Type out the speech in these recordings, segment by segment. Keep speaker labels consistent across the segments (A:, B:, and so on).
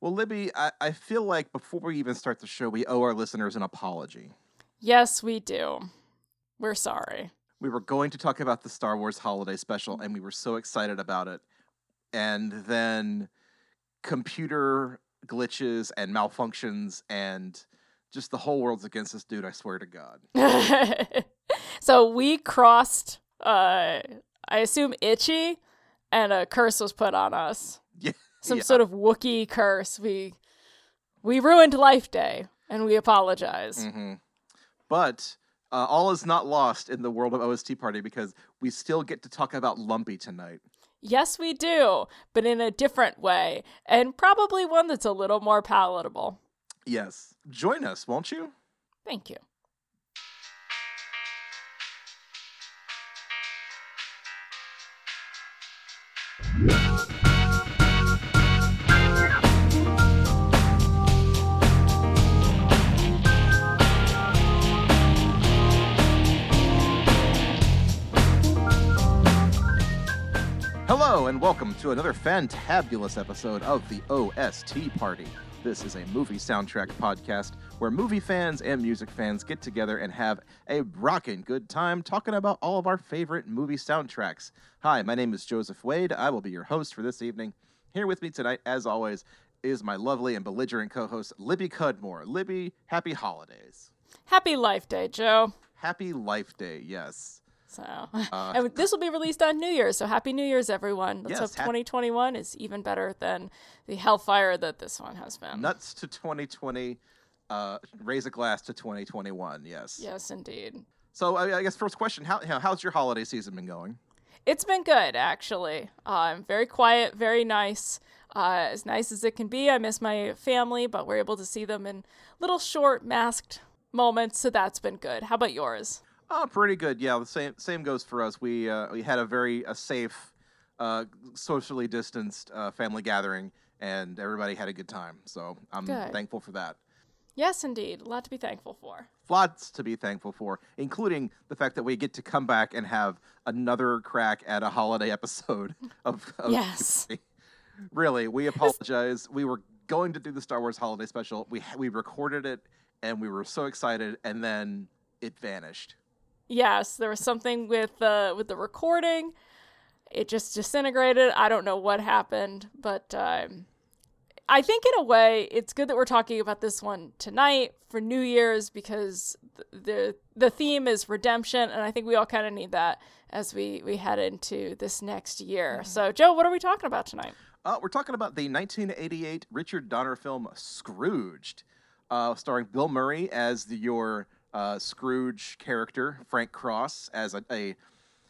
A: Well, Libby, I, I feel like before we even start the show, we owe our listeners an apology.
B: Yes, we do. We're sorry.
A: We were going to talk about the Star Wars holiday special, and we were so excited about it. And then computer glitches and malfunctions and just the whole world's against us, dude. I swear to God.
B: so we crossed, uh, I assume, Itchy, and a curse was put on us.
A: Yeah.
B: Some
A: yeah.
B: sort of Wookiee curse. We we ruined Life Day, and we apologize.
A: hmm But uh, all is not lost in the world of OST Party because we still get to talk about Lumpy tonight.
B: Yes, we do, but in a different way, and probably one that's a little more palatable.
A: Yes. Join us, won't you?
B: Thank you.
A: And welcome to another fantabulous episode of the OST Party. This is a movie soundtrack podcast where movie fans and music fans get together and have a rockin' good time talking about all of our favorite movie soundtracks. Hi, my name is Joseph Wade. I will be your host for this evening. Here with me tonight, as always, is my lovely and belligerent co host, Libby Cudmore. Libby, happy holidays.
B: Happy Life Day, Joe.
A: Happy Life Day, yes.
B: So, and this will be released on New Year's. So, Happy New Year's, everyone. Let's
A: Yes,
B: hope
A: hap-
B: 2021 is even better than the hellfire that this one has been.
A: Nuts to 2020, uh, raise a glass to 2021, yes.
B: Yes, indeed.
A: So I, I guess first question: How how- how's your holiday season been going?
B: It's been good, actually. Um, very quiet, very nice. Uh, as nice as it can be. I miss my family, but we're able to see them in little short masked moments, so that's been good. How about yours?
A: Oh, pretty good. Yeah, the same same goes for us. We uh, we had a very a safe, uh, socially distanced uh, family gathering, and everybody had a good time. So I'm
B: Good.
A: thankful for that.
B: Yes, indeed. A lot to be thankful for.
A: Lots to be thankful for, including the fact that we get to come back and have another crack at a holiday episode of. of
B: Yes.
A: really, we apologize. we were going to do the Star Wars holiday special. We we recorded it, and we were so excited, and then it vanished.
B: Yes, there was something with the with the recording. It just disintegrated. I don't know what happened, but um, I think in a way it's good that we're talking about this one tonight for New Year's because the the theme is redemption, and I think we all kind of need that as we we head into this next year. So, Joe, what are we talking about tonight?
A: Uh, we're talking about the 1988 Richard Donner film Scrooged, uh, starring Bill Murray as the, your uh, Scrooge character, Frank Cross as a, a,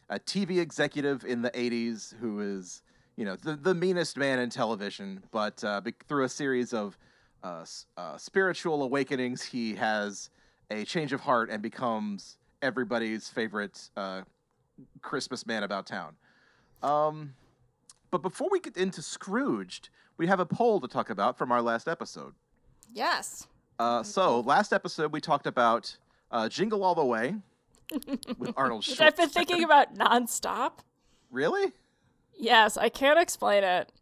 A: a TV executive in the 80s who is, you know, the, the meanest man in television, but uh, through a series of uh, s- uh, spiritual awakenings, he has a change of heart and becomes everybody's favorite uh, Christmas man about town. Um, but before we get into Scrooged, we have a poll to talk about from our last episode.
B: Yes.
A: Uh, so last episode we talked about uh, Jingle All the Way with Arnold
B: Which I've been thinking about nonstop.
A: Really?
B: Yes, I can't explain it.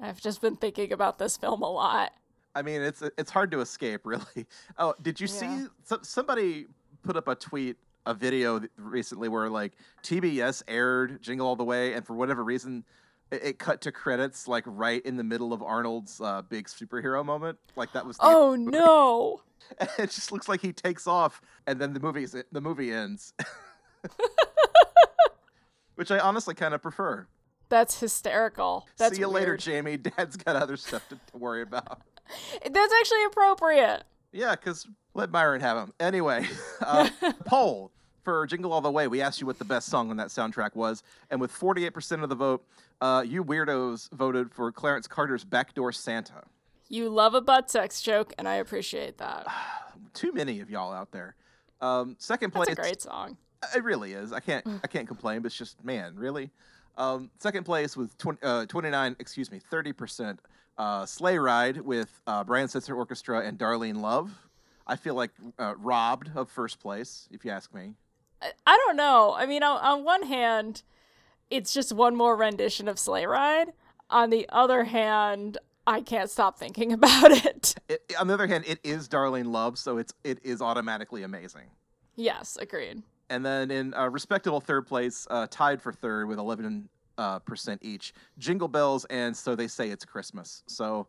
B: I've just been thinking about this film a lot.
A: I mean, it's it's hard to escape, really. Oh, did you
B: Yeah.
A: see so, somebody put up a tweet, a video recently where like TBS aired Jingle All the Way, and for whatever reason, it, it cut to credits like right in the middle of Arnold's uh, big superhero moment. Like that was.
B: Oh no.
A: it just looks like he takes off and then the movie the movie ends which i honestly kind of prefer
B: That's hysterical. That's
A: see you later jamie dad's got other stuff to, to worry about
B: That's actually appropriate.
A: yeah because let Myron have him anyway uh, poll for jingle all the way we asked you what the best song on that soundtrack was and with 48% of the vote uh, you weirdos voted for clarence carter's backdoor santa
B: You love a butt sex joke, and I appreciate that.
A: too many of y'all out there um, second
B: That's
A: place
B: a great song.
A: It really is. I can't. I can't complain. But it's just, man, really. Um, second place with 20, uh, 29, excuse me, 30 percent. Uh, Sleigh Ride with uh, Brian Setzer Orchestra and Darlene Love. I feel like uh, robbed of first place, if you ask me.
B: I, don't know. I mean, on, on one hand, it's just one more rendition of Sleigh Ride. On the other hand, I can't stop thinking about it.
A: It, on the other hand, it is Darlene Love, so it's it is automatically amazing.
B: Yes, agreed.
A: And then in uh, respectable third place, uh, tied for third with 11 uh, percent each, Jingle Bells and So They Say It's Christmas. So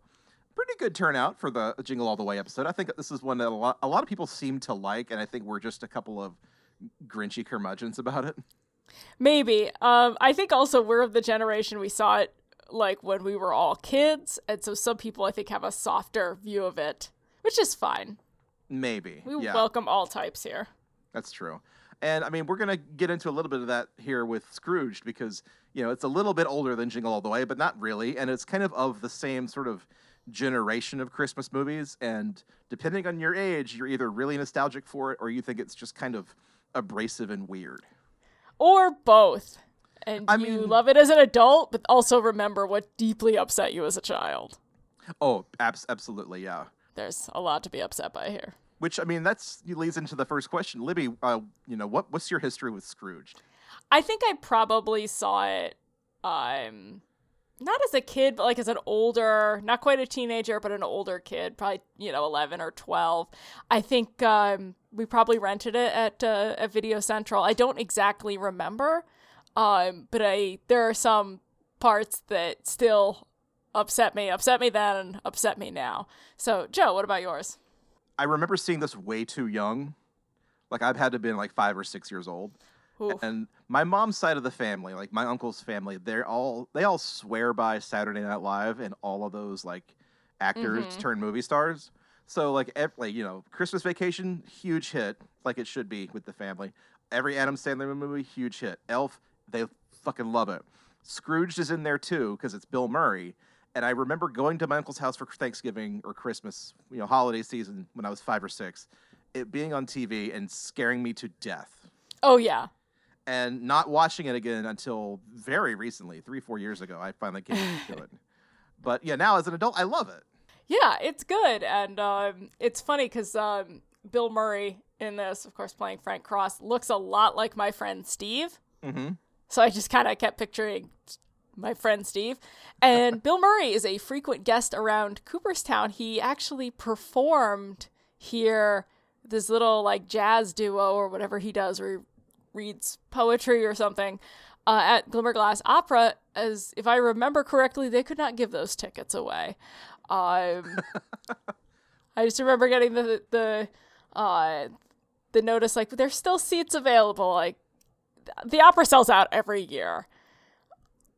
A: pretty good turnout for the Jingle All the Way episode. I think this is one that a lot, a lot of people seem to like, and I think we're just a couple of grinchy curmudgeons about it.
B: Maybe. Um, I think also we're of the generation we saw it like when we were all kids, and so some people I think have a softer view of it, which is fine.
A: Maybe.
B: We
A: yeah,
B: welcome all types here.
A: that's true. And I mean, we're gonna get into a little bit of that here with Scrooged because you know it's a little bit older than Jingle All the Way, but not really, and it's kind of of the same sort of generation of Christmas movies. And depending on your age, you're either really nostalgic for it or you think it's just kind of abrasive and weird.
B: Or both. And
A: I
B: you
A: mean-
B: love it as an adult, but also remember what deeply upset you as a child.
A: Oh, abs- absolutely, yeah.
B: There's a lot to be upset by here.
A: Which I mean, that's leads into the first question, Libby. Uh, you know, what what's your history with Scrooge?
B: I think I probably saw it um not as a kid, but like as an older, not quite a teenager, but an older kid, probably, you know, 11 or 12. I think um we probably rented it at uh, at Video Central. I don't exactly remember. Um but I there are some parts that still upset me, upset me then and upset me now. So, Joe, what about yours?
A: I remember seeing this way too young. Like I've had to have been like five or six years old.
B: Oof.
A: And my mom's side of the family, like my uncle's family, they're all they all swear by Saturday Night Live and all of those like actors
B: Mhm.
A: turn movie stars. So like ev- like you know, Christmas Vacation, huge hit, like it should be with the family. Every Adam Sandler movie, huge hit. Elf, they fucking love it. Scrooge is in there too because it's Bill Murray. And I remember going to my uncle's house for Thanksgiving or Christmas, you know, holiday season when I was five or six, it being on TV and scaring me to death
B: Oh yeah.
A: And not watching it again until very recently, three, four years ago. I finally came to it. But yeah, now as an adult, I love it.
B: Yeah, it's good, and um, it's funny because um, Bill Murray in this, of course, playing Frank Cross, looks a lot like my friend Steve.
A: Mm-hmm.
B: So I just kind of kept picturing my friend Steve. And Bill Murray is a frequent guest around Cooperstown. He actually performed here this little like jazz duo or whatever he does, where he reads poetry or something. Uh, at Glimmerglass Opera, as if I remember correctly, they could not give those tickets away. Um, I just remember getting the the uh, the notice like there's still seats available. Like the opera sells out every year,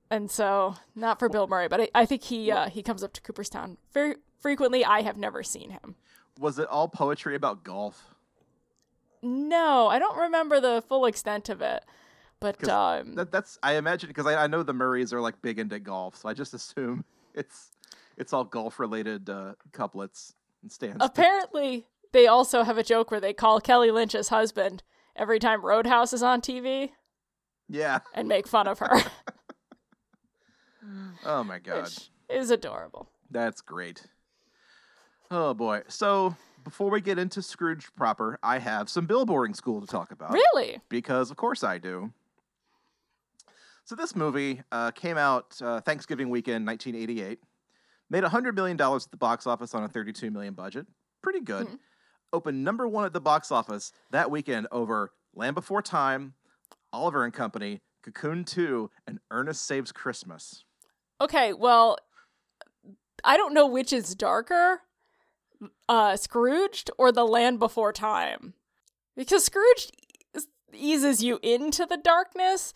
B: and so not for Bill Murray, but I, I think he uh, he comes up to Cooperstown very frequently. I have never seen him.
A: Was it all poetry about golf?
B: No, I don't remember the full extent of it, But um,
A: That, that's I imagine because I, I know the Murrays are like big into golf, so I just assume it's it's all golf related uh, couplets and stanzas.
B: apparently they also have a joke where they call Kelly Lynch's husband every time Roadhouse is on TV
A: yeah.
B: and make fun of her,
A: Oh my god,
B: which is adorable.
A: that's great. Oh boy. So before we get into Scrooge proper, I have some billboarding school to talk about.
B: Really?
A: because of course I do. So this movie uh, came out uh, Thanksgiving weekend, 1988. Made 100 million dollars at the box office on a 32 million budget. Pretty good.
B: Mhm.
A: Opened number one at the box office that weekend over Land Before Time, Oliver and Company, Cocoon 2, and Ernest Saves Christmas.
B: Okay, well, I don't know which is darker, uh, Scrooged or The Land Before Time, because Scrooged eases you into the darkness.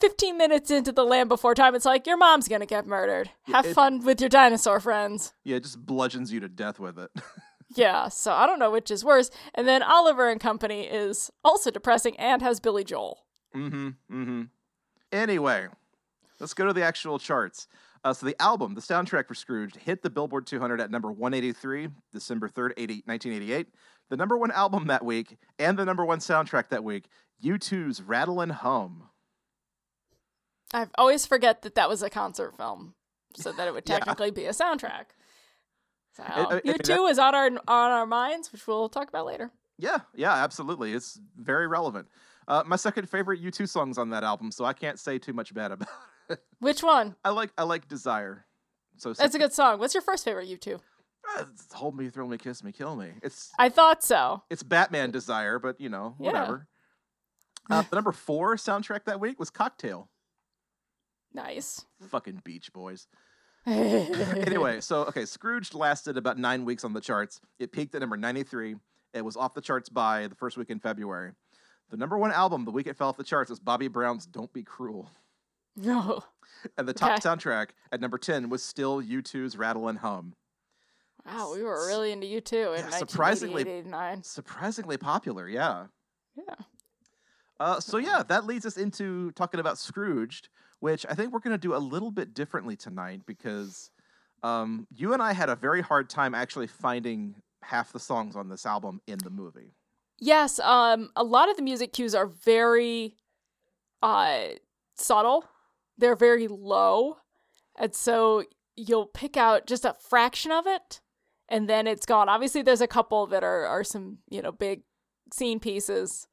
B: Fifteen minutes into The Land Before Time, it's like your mom's gonna get murdered.
A: Yeah,
B: Have
A: it-
B: fun with your dinosaur friends.
A: Yeah, it just bludgeons you to death with it.
B: Yeah, so I don't know which is worse. And then Oliver and Company is also depressing and has Billy Joel.
A: Mm-hmm. Mm-hmm. Anyway, let's go to the actual charts. Uh, so the album, the soundtrack for Scrooge, hit the Billboard 200 at number 183, December 3rd, 80, 1988. The number one album that week and the number one soundtrack that week, U2's Rattle and Hum.
B: I always forget that that was a concert film, so that it would
A: Yeah.
B: technically be a soundtrack. So
A: I- I
B: you
A: mean,
B: two is on our on our minds, which we'll talk about later.
A: Yeah, yeah, absolutely. It's very relevant. Uh, my second favorite U2 songs on that album, so I can't say too much bad about it.
B: Which one?
A: I like I like Desire. So
B: That's a good song. What's your first favorite U2?
A: uh, hold me, thrill me, kiss me, kill me. It's
B: I thought so.
A: it's Batman Desire, but you know
B: Yeah.
A: whatever. Uh, the number four soundtrack that week was Cocktail.
B: Nice.
A: Fucking Beach Boys. anyway, so okay, Scrooge lasted about nine weeks on the charts. It peaked at number 93. It was off the charts by the first week in February. The number one album the week it fell off the charts was Bobby Brown's Don't Be Cruel.
B: No.
A: And the top
B: Okay.
A: soundtrack at number 10 was still U2's Rattle and Hum.
B: Wow, we were really into U2 in
A: Yeah, surprisingly-
B: 1989.
A: Surprisingly popular, yeah.
B: Yeah.
A: Uh, so yeah, that leads us into talking about Scrooged, which I think we're going to do a little bit differently tonight because um, you and I had a very hard time actually finding half the songs on this album in the movie.
B: Yes, um a lot of the music cues are very uh subtle. They're very low. And so you'll pick out just a fraction of it and then it's gone. Obviously there's a couple that are are some, you know, big scene pieces,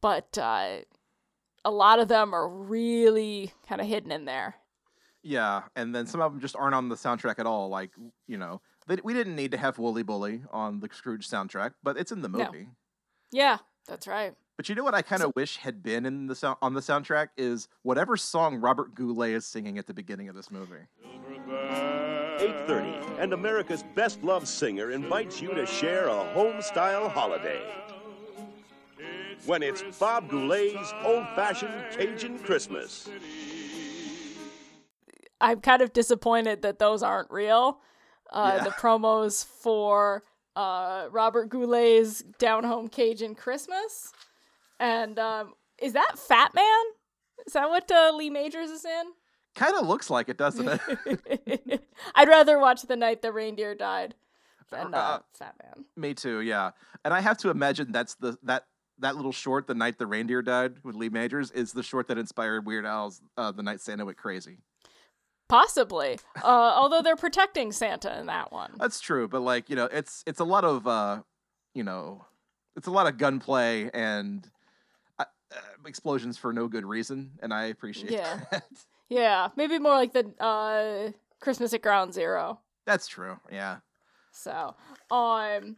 B: but uh a lot of them are really kind of hidden in there.
A: Yeah, and then some of them just aren't on the soundtrack at all. Like you know, we didn't need to have Wooly Bully on the Scrooge soundtrack, but it's in the
B: No.
A: movie.
B: Yeah, that's right.
A: But you know what I kind of wish had been in the sound on the soundtrack is whatever song Robert Goulet is singing at the beginning of this movie.
C: 8:30 and America's best loved singer invites you to share a home-style holiday. When it's Bob Goulet's old-fashioned Cajun Christmas.
B: I'm kind of disappointed that those aren't real. Uh,
A: Yeah.
B: The promos for uh, Robert Goulet's Down Home Cajun Christmas. And um, is that Fat Man? Is that what uh, Lee Majors is in?
A: Kind of looks like it, doesn't it?
B: I'd rather watch The Night the Reindeer Died than uh,
A: Uh,
B: Fat Man.
A: Me too, yeah. And I have to imagine that's the that that little short, "The Night the Reindeer Died" with Lee Majors, is the short that inspired Weird Al's uh, "The Night Santa Went Crazy."
B: Possibly. Uh, although they're protecting Santa in that one.
A: That's true, but like you know, it's it's a lot of uh, you know, it's a lot of gunplay and uh, uh, explosions for no good reason, and I appreciate
B: Yeah.
A: that.
B: Yeah, maybe more like the uh, Christmas at Ground Zero.
A: That's true. Yeah.
B: So, um,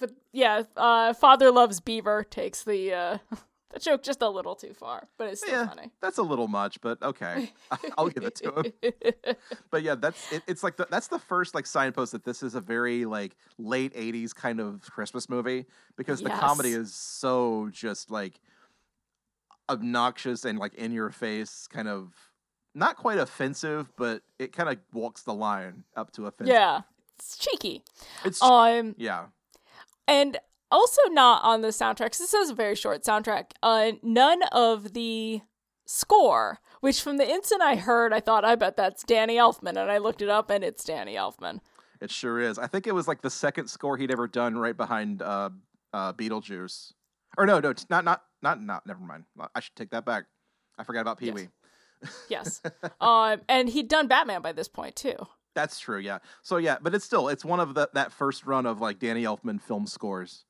B: but yeah, uh, Father Loves Beaver takes the uh, the joke just a little too far, but it's still
A: yeah,
B: funny.
A: that's a little much, but okay, I'll give it to him. But yeah, that's it, it's like the, that's the first like signpost that this is a very like late '80s kind of Christmas movie because the comedy is so just like obnoxious and like in your face, kind of not quite offensive, but it kind of walks the line up to offensive.
B: yeah, it's cheeky.
A: it's
B: Um,
A: yeah,
B: and also not on the soundtrack. 'cause This is a very short soundtrack. Uh, none of the score, which from the instant I heard, I thought, I bet that's Danny Elfman, and I looked it up, and it's Danny Elfman.
A: it sure is. I think it was like the second score he'd ever done, right behind uh, uh, Beetlejuice. Or no, no, not not not not. Never mind. I should take that back. I forgot about Pee
B: Yes.
A: Wee.
B: Yes. um, and he'd done Batman by this point too.
A: That's true, yeah. So yeah, but it's still it's one of the that first run of like Danny Elfman film scores.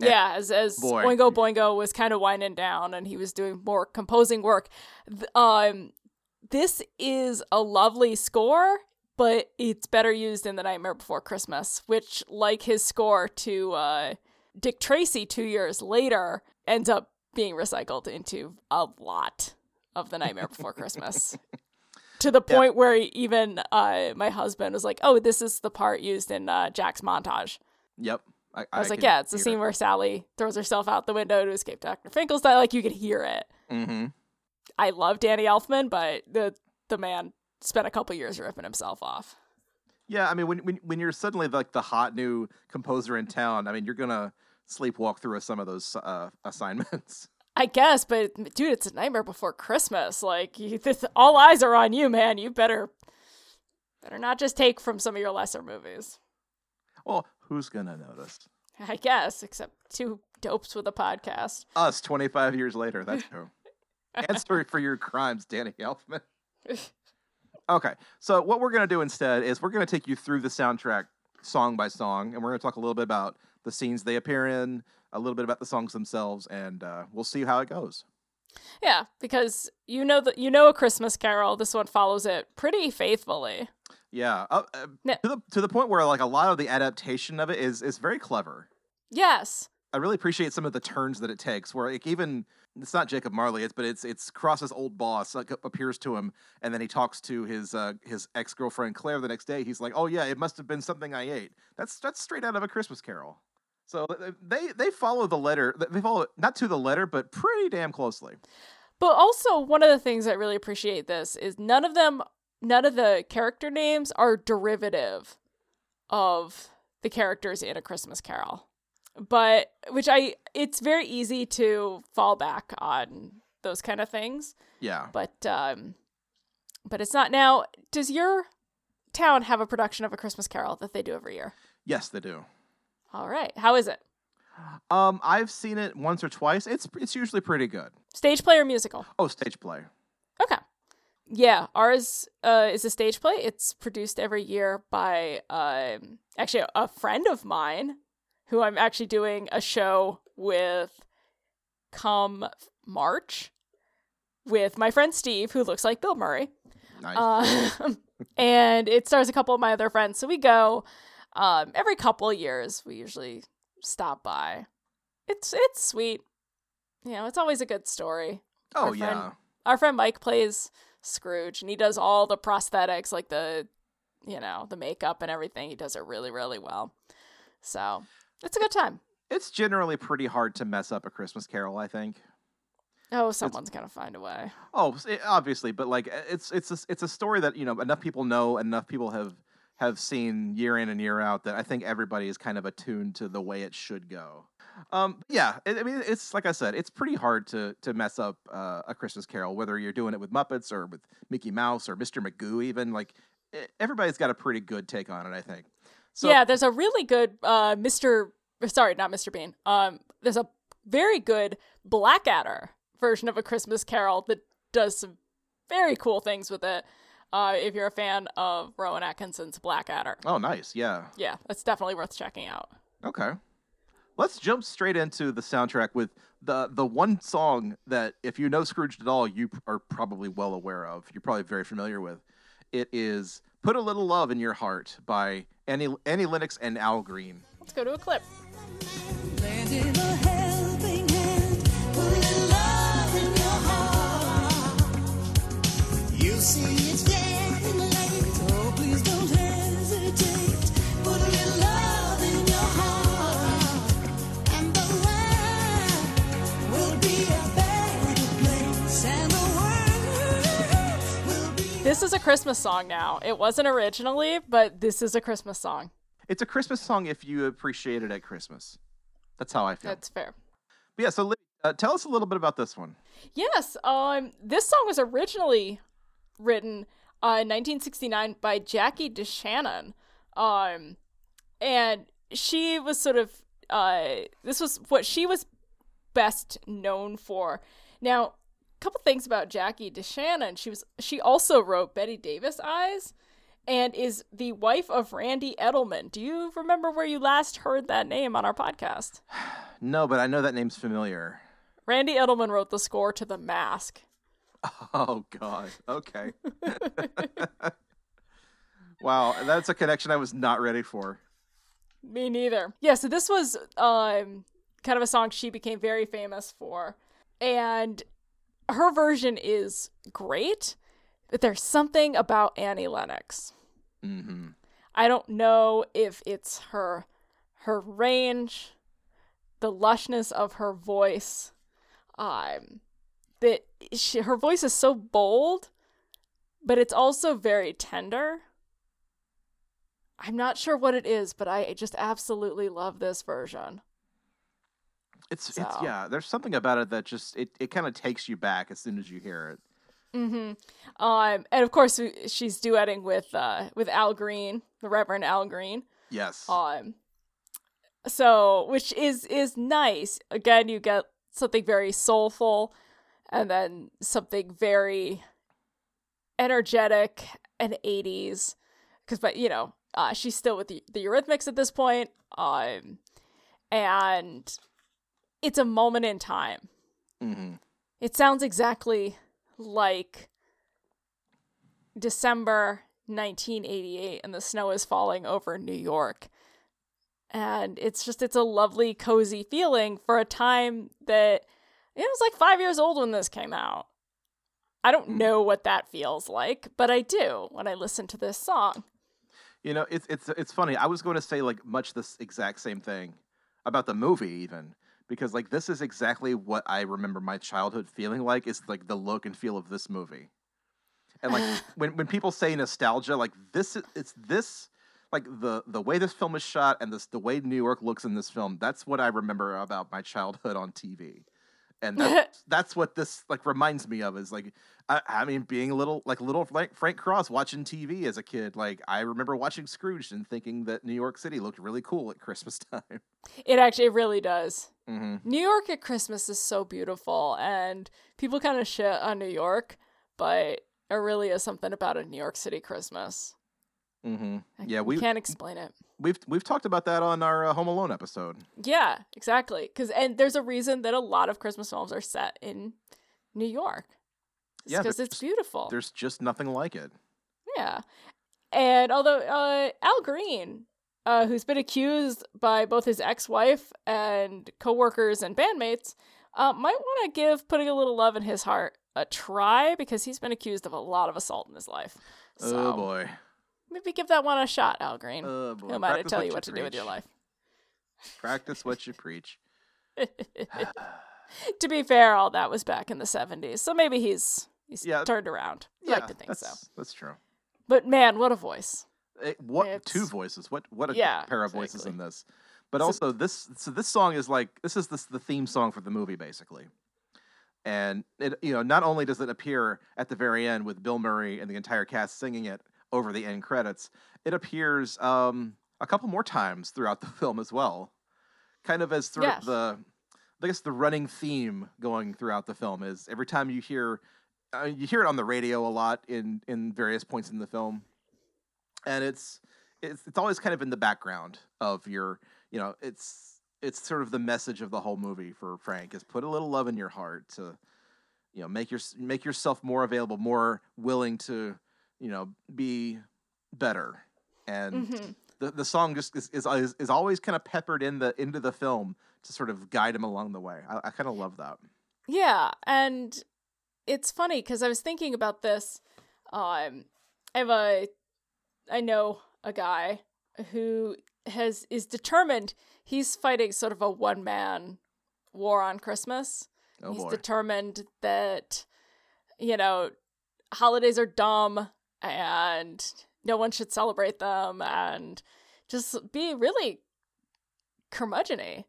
A: Eh,
B: Yeah, as as
A: boy.
B: Oingo Boingo was kind of winding down and he was doing more composing work. Um, this is a lovely score, but it's better used in The Nightmare Before Christmas, which, like his score to uh, Dick Tracy two years later, ends up being recycled into a lot of The Nightmare Before Christmas. To the
A: Yeah.
B: point where even uh, my husband was like, "Oh, this is the part used in uh, Jack's montage."
A: Yep. I,
B: I was like, yeah, it's the scene where Sally throws herself out the window to escape Dr. Finkelstein. Like you could hear it.
A: Mm-hmm.
B: I love Danny Elfman, but the the man spent a couple years ripping himself off.
A: Yeah, I mean, when, when when you're suddenly like the hot new composer in town, I mean, you're gonna sleepwalk through some of those uh, assignments.
B: I guess, but dude, it's a nightmare before Christmas. Like you, this, all eyes are on you, man. You better better not just take from some of your lesser movies.
A: well, who's gonna notice?
B: I guess, except two dopes with a podcast.
A: Us, 25 years later. That's true. Answer for your crimes, Danny Elfman. Okay, so what we're gonna do instead is we're gonna take you through the soundtrack song by song, and we're gonna talk a little bit about the scenes they appear in, a little bit about the songs themselves, and uh, we'll see how it goes.
B: Yeah, because you know that you know a Christmas Carol. This one follows it pretty faithfully.
A: Yeah, uh, uh,
B: No.
A: to the to the point where like a lot of the adaptation of it is is very clever.
B: Yes.
A: I really appreciate some of the turns that it takes. Where like even it's not Jacob Marley, it's but it's it's Cross's old boss like appears to him, and then he talks to his uh, his ex girlfriend Claire the next day. He's like, "Oh yeah, it must have been something I ate." That's that's straight out of a Christmas Carol. So they they follow the letter. They follow not to the letter, but pretty damn closely.
B: But also, one of the things I really appreciate this is none of them, none of the character names are derivative of the characters in A Christmas Carol. But, which I, it's very easy to fall back on those kind of things.
A: Yeah.
B: But, um, but it's not. Now, does your town have a production of A Christmas Carol that they do every year?
A: Yes, they do.
B: All right. How is it?
A: Um, I've seen it once or twice. It's it's usually pretty good.
B: Stage play or musical?
A: Oh, stage play.
B: Okay. Yeah, ours uh, is a stage play. It's produced every year by um, actually a friend of mine who I'm actually doing a show with come March with my friend Steve, who looks like Bill Murray.
A: Nice.
B: Um, and it stars a couple of my other friends. So we go um, every couple of years. We usually stop by. It's it's sweet. You know, it's always a good story
A: oh
B: our
A: yeah.
B: friend- our friend Mike plays Scrooge and he does all the prosthetics, like the, you know, the makeup and everything. He does it really, really well. So it's a good time.
A: It's generally pretty hard to mess up a Christmas Carol. I think.
B: Oh, someone's gonna find a way.
A: Oh, it- obviously, but like uh, it's it's a, it's a story that you know enough people know, enough people have have seen year in and year out that I think everybody is kind of attuned to the way it should go. Um, yeah, I I mean, it's like I said, it's pretty hard to to mess up uh, a Christmas Carol, whether you're doing it with Muppets or with Mickey Mouse or Mr. Magoo. Even like e- everybody's got a pretty good take on it. I think. So
B: yeah, there's a really good uh Mr. Sorry, not Mr. Bean. Um, there's a very good Blackadder version of a Christmas Carol that does some very cool things with it. Uh, if you're a fan of Rowan Atkinson's Blackadder,
A: Oh, nice. Yeah.
B: yeah, that's definitely worth checking out.
A: Okay. Let's jump straight into the soundtrack with the the one song that if you know Scrooge at all, you are probably well aware of. You're probably very familiar with. It is "Put a Little Love in Your Heart" by Annie Annie Lennox and Al Green.
B: Let's go to a clip.
D: Lending a
B: This is a Christmas song now. It wasn't originally, but this is a Christmas song.
A: It's a Christmas song if you appreciate it at Christmas. That's how I feel.
B: That's fair.
A: But yeah, so uh, tell us a little bit about this one.
B: Yes, um, this song was originally written uh, in 1969 by Jackie DeShannon, um, and she was sort of uh, this was what she was best known for. Now, couple things about Jackie DeShannon. She was she also wrote Bette Davis Eyes, and is the wife of Randy Edelman. Do you remember where you last heard that name on our podcast?
A: No, but I know that name's familiar.
B: Randy Edelman wrote the score to The Mask.
A: Oh God. Okay. wow, that's a connection I was not ready for.
B: Me neither. Yeah, so this was um kind of a song she became very famous for. And her version is great, but there's something about Annie Lennox.
A: Mm-hmm.
B: I don't know if it's her her range, the lushness of her voice, um that she, her voice is so bold, but it's also very tender. I'm not sure what it is, but I just absolutely love this version.
A: It's it's yeah. There's something about it that just it, it kind of takes you back as soon as you hear it.
B: Mm-hmm. Um, and of course, she's duetting with uh, with Al Green, the Reverend Al Green.
A: Yes.
B: Um, so which is is nice. Again, you get something very soulful, and then something very energetic and '80s. Because, but you know, uh, she's still with the, the Eurythmics at this point. Um, and it's a moment in time.
A: hmm
B: It sounds exactly like December 1988 and the snow is falling over New York. And it's just it's a lovely cozy feeling for a time that it was like 5 years old when this came out. I don't know what that feels like, but I do when I listen to this song.
A: You know, it's it's it's funny. I was going to say like much this exact same thing about the movie even because like this is exactly what I remember my childhood feeling like is like the look and feel of this movie. And like when when people say nostalgia like this is it's this like the the way this film is shot and this the way New York looks in this film that's what I remember about my childhood on TV. And that's, that's what this like reminds me of is like I, I mean being a little like little Frank, Frank Cross watching TV as a kid like I remember watching Scrooge and thinking that New York City looked really cool at Christmas time.
B: It actually it really does.
A: hmm
B: New York at Christmas is so beautiful, and people kind of shit on New York, but there really is something about a New York City Christmas.
A: Hmm Yeah, we
B: can't explain it.
A: we've we've talked about that on our uh, Home Alone episode.
B: Yeah, exactly. Because and there's a reason that a lot of Christmas films are set in New York.
A: Yeah,
B: because it's beautiful.
A: There's just nothing like it.
B: Yeah. And although uh, Al Green, uh, who's been accused by both his ex wife and coworkers and bandmates, uh, might want to give putting a little love in his heart a try because he's been accused of a lot of assault in his life. So
A: oh boy.
B: Maybe give that one a shot, Al Green.
A: Oh boy.
B: Who am I to tell you what to do with your life?
A: Practice what you preach.
B: to be fair, all that was back in the 70s, so maybe he's he's
A: Yeah.
B: turned around. I
A: Yeah,
B: like to think
A: that's,
B: so.
A: That's true.
B: But man, what a voice.
A: Eh, what two voices? What what a
B: Yeah,
A: pair of voices
B: exactly.
A: in this? But
B: So-
A: also this so this song is like this is the the theme song for the movie basically. And it you know not only does it appear at the very end with Bill Murray and the entire cast singing it over the end credits, it appears um, a couple more times throughout the film as well. Kind of as sort
B: Yes.
A: of the I guess the running theme going throughout the film is every time you hear uh, you hear it on the radio a lot in in various points in the film and it's it's it's always kind of in the background of your you know it's it's sort of the message of the whole movie for Frank is put a little love in your heart to you know make your make yourself more available more willing to you know be better and
B: Mhm.
A: the, the song just is, is is is always kind of peppered in the into the film to sort of guide him along the way I, I kind of love that
B: Yeah, and it's funny because I was thinking about this. Um, I have a, I know a guy who has is determined. He's fighting sort of a one man war on Christmas.
A: oh
B: He's
A: boy
B: determined that, you know, holidays are dumb and no one should celebrate them and just be really curmudgeony.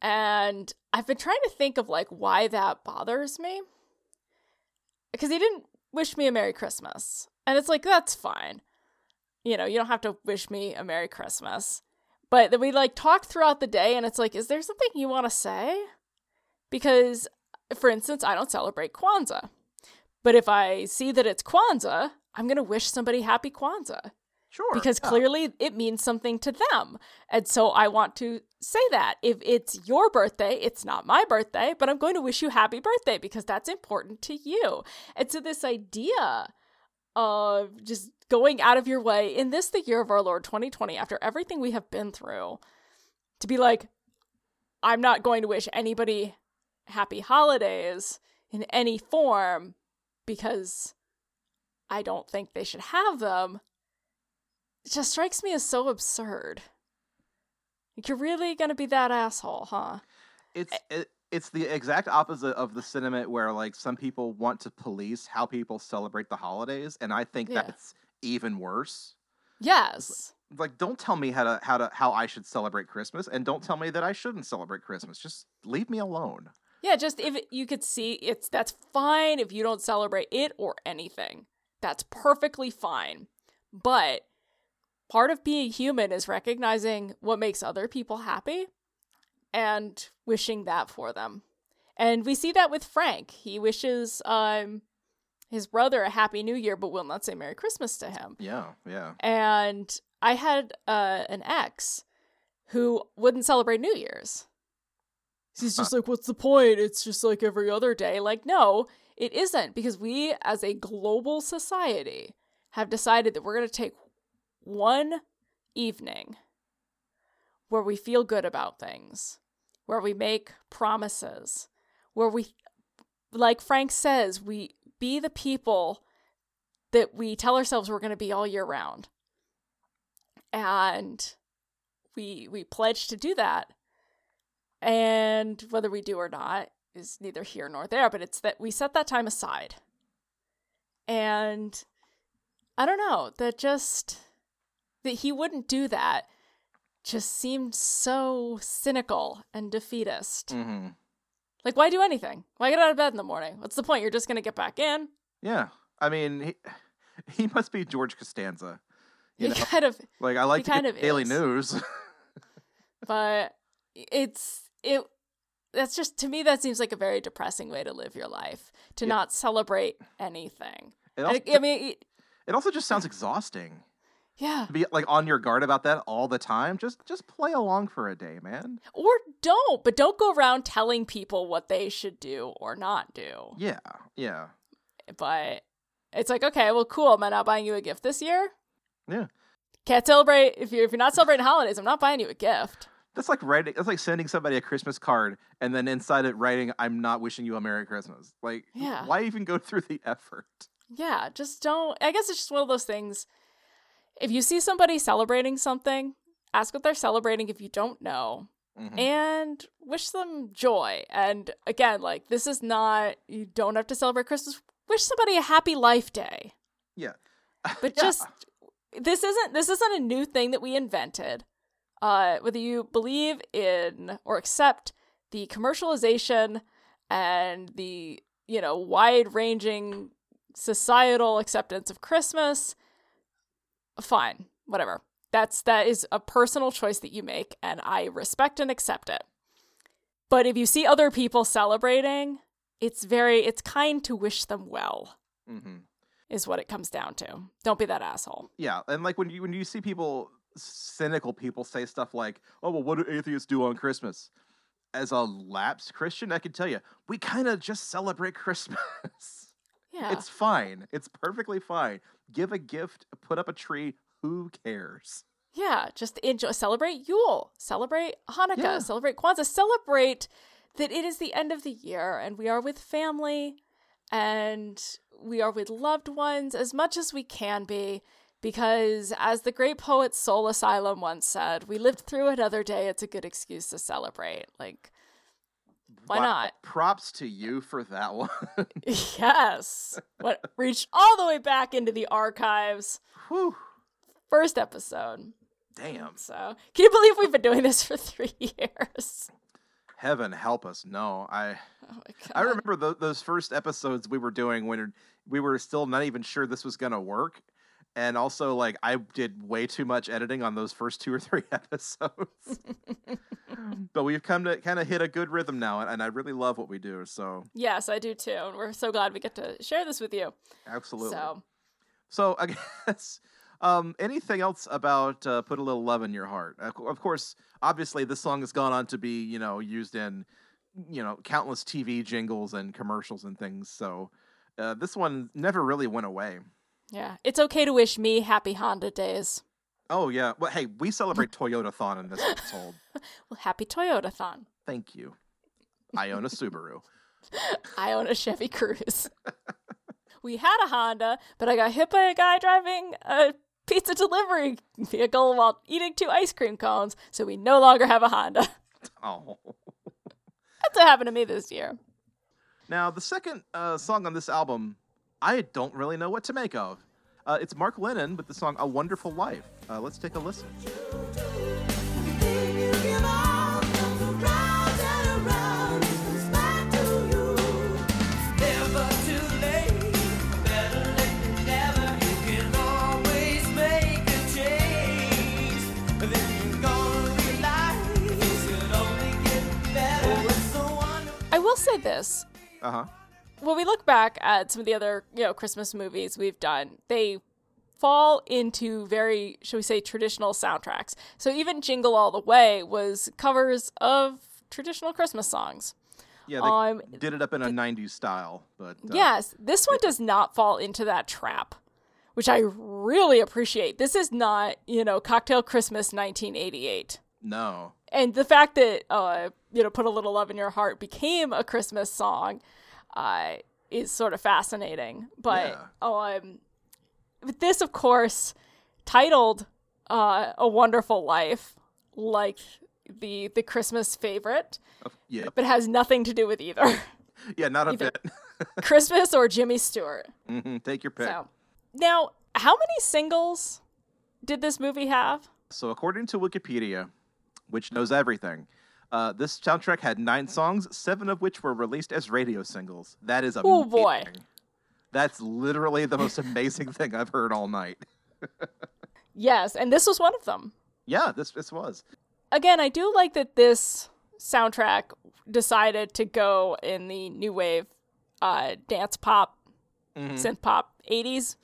B: And I've been trying to think of like why that bothers me. Because he didn't wish me a Merry Christmas. And it's like, that's fine. You know, you don't have to wish me a Merry Christmas. But then we like talk throughout the day and it's like, is there something you want to say? Because, for instance, I don't celebrate Kwanzaa. But if I see that it's Kwanzaa, I'm going to wish somebody happy Kwanzaa
A: sure
B: because
A: yeah.
B: clearly it means something to them. And so I want to say that. If it's your birthday, it's not my birthday, but I'm going to wish you happy birthday because that's important to you. And so this idea of just going out of your way in this the year of our Lord 2020 after everything we have been through to be like I'm not going to wish anybody happy holidays in any form because I don't think they should have them it just strikes me as so absurd. Like you're really gonna be that asshole, huh?
A: it's eh it, it's the exact opposite of the sentiment where like some people want to police how people celebrate the holidays and i think
B: Yeah.
A: that's even worse
B: Yes.
A: like don't tell me how to how to how i should celebrate christmas and don't tell me that i shouldn't celebrate christmas just leave me alone
B: Yeah, just if you could see it's that's fine if you don't celebrate it or anything. That's perfectly fine. But part of being human is recognizing what makes other people happy and wishing that for them. And we see that with Frank. He wishes um his brother a happy new year but will not say merry christmas to him.
A: yeah yeah
B: and I had uh, an ex who wouldn't celebrate New Year's. He's just like, "What's the point? It's just like every other day." Like, no, it isn't because we, as a global society, have decided that we're going to take one evening where we feel good about things, where we make promises, where we, like Frank says, we be the people that we tell ourselves we're going to be all year round. And we we pledge to do that. And whether we do or not is neither here nor there, but it's that we set that time aside. And I don't know, that just that he wouldn't do that just seemed so cynical and defeatist.
A: hmm
B: Like, why do anything? Why get out of bed in the morning? What's the point? You're just going to get back in.
A: Yeah. I mean, he, he must be George Costanza. You
B: He
A: know,
B: kind of,
A: like I like
B: kind of
A: Daily
B: is.
A: News.
B: but it's, it, that's just, to me, that seems like a very depressing way to live your life, to
A: Yeah.
B: not celebrate anything.
A: It also,
B: it- I mean, it-
A: it also just sounds exhausting
B: yeah.
A: to be like on your guard about that all the time. Just just play along for a day, man.
B: Or don't, but don't go around telling people what they should do or not do.
A: Yeah, yeah,
B: But it's like, okay, well, cool. Am I not buying you a gift this year?
A: yeah.
B: Can't celebrate if you're if you're not celebrating holidays. I'm not buying you a gift.
A: That's like writing. That's like sending somebody a Christmas card and then inside it writing, "I'm not wishing you a Merry Christmas." Like,
B: Yeah.
A: why even go through the effort?
B: Yeah, just don't. I guess it's just one of those things. If you see somebody celebrating something, ask what they're celebrating if you don't know,
A: Mhm.
B: and wish them joy. And again, like this is not you don't have to celebrate Christmas. Wish somebody a happy life day.
A: Yeah,
B: But
A: Yeah.
B: just this isn't this isn't a new thing that we invented. Uh, whether you believe in or accept the commercialization and the you know wide ranging societal acceptance of Christmas, fine, whatever. That's that is a personal choice that you make, and I respect and accept it. But if you see other people celebrating, it's very it's kind to wish them well
A: hmm
B: is what it comes down to. Don't be that asshole.
A: yeah. And like when you when you see people, cynical people say stuff like, "Oh well, what do atheists do on Christmas?" As a lapsed Christian, I can tell you, we kind of just celebrate Christmas.
B: Yeah.
A: It's fine. It's perfectly fine. Give a gift, put up a tree. Who cares?
B: yeah, just enjoy celebrate Yule, celebrate Hanukkah,
A: Yeah.
B: celebrate Kwanzaa, celebrate that it is the end of the year and we are with family and we are with loved ones as much as we can be because as the great poet Soul Asylum once said, we lived through another day, it's a good excuse to celebrate. Like Why
A: Wow,
B: not?
A: Props to you for that one.
B: yes. What reached all the way back into the archives.
A: Whew.
B: First episode.
A: Damn.
B: So, can you believe we've been doing this for three years?
A: Heaven help us. No, I
B: Oh!
A: I remember tho- those first episodes we were doing when we were still not even sure this was gonna work, and also like I did way too much editing on those first two or three episodes. but we've come to kind of hit a good rhythm now, and, and I really love what we do. So
B: Yes, I do too, and we're so glad we get to share this with you.
A: absolutely.
B: So,
A: So I guess um, anything else about uh, "Put a Little Love in Your Heart"? Of course, obviously, this song has gone on to be you know used in you know countless TV jingles and commercials and things. So uh, this one never really went away.
B: Yeah, it's okay to wish me happy Honda days.
A: Oh yeah, well hey, we celebrate Toyotathon in this household.
B: Well, happy Toyotathon.
A: Thank you. I own a Subaru.
B: I own a Chevy Cruze. we had a Honda, but I got hit by a guy driving a pizza delivery vehicle while eating two ice cream cones, so we no longer have a Honda.
A: Oh.
B: That's what happened to me this year.
A: Now, the second uh, song on this album, I don't really know what to make of. Uh, it's Mark Lennon with the song A Wonderful Life. Uh, let's take a listen.
D: Everything you give out comes around and around. Comes back to you. Never too late. Better late than never. You can always make a change. Then you're gonna realize it could only get better. It's a wonderful.
B: I will say this.
A: Uh huh.
B: When we look back at some of the other you know Christmas movies we've done, they fall into very, shall we say, traditional soundtracks. So even Jingle All the Way was covers of traditional Christmas songs.
A: Yeah, they
B: Um,
A: did it up in a 90s style, but uh,
B: Yes, this one does not fall into that trap. which I really appreciate. This is not, you know, Cocktail Christmas 1988.
A: No.
B: And the fact that, uh, you know, Put a Little Love in Your Heart became a Christmas song uh, is sort of fascinating. But um, but this, of course, titled uh, A Wonderful Life, like the the Christmas favorite,
A: Yeah.
B: but has nothing to do with either
A: Yeah, not a
B: Either-
A: bit.
B: Christmas or Jimmy Stewart.
A: hmm Take your pick.
B: So now, how many singles did this movie have?
A: So, according to Wikipedia, which knows everything, uh, this soundtrack had nine songs, seven of which were released as radio singles. That is amazing.
B: Oh, boy.
A: That's literally the most amazing thing I've heard all night.
B: Yes, and this was one of them.
A: Yeah, this this was.
B: Again, I do like that this soundtrack decided to go in the new wave uh, dance pop,
A: Mhm.
B: synth pop 80s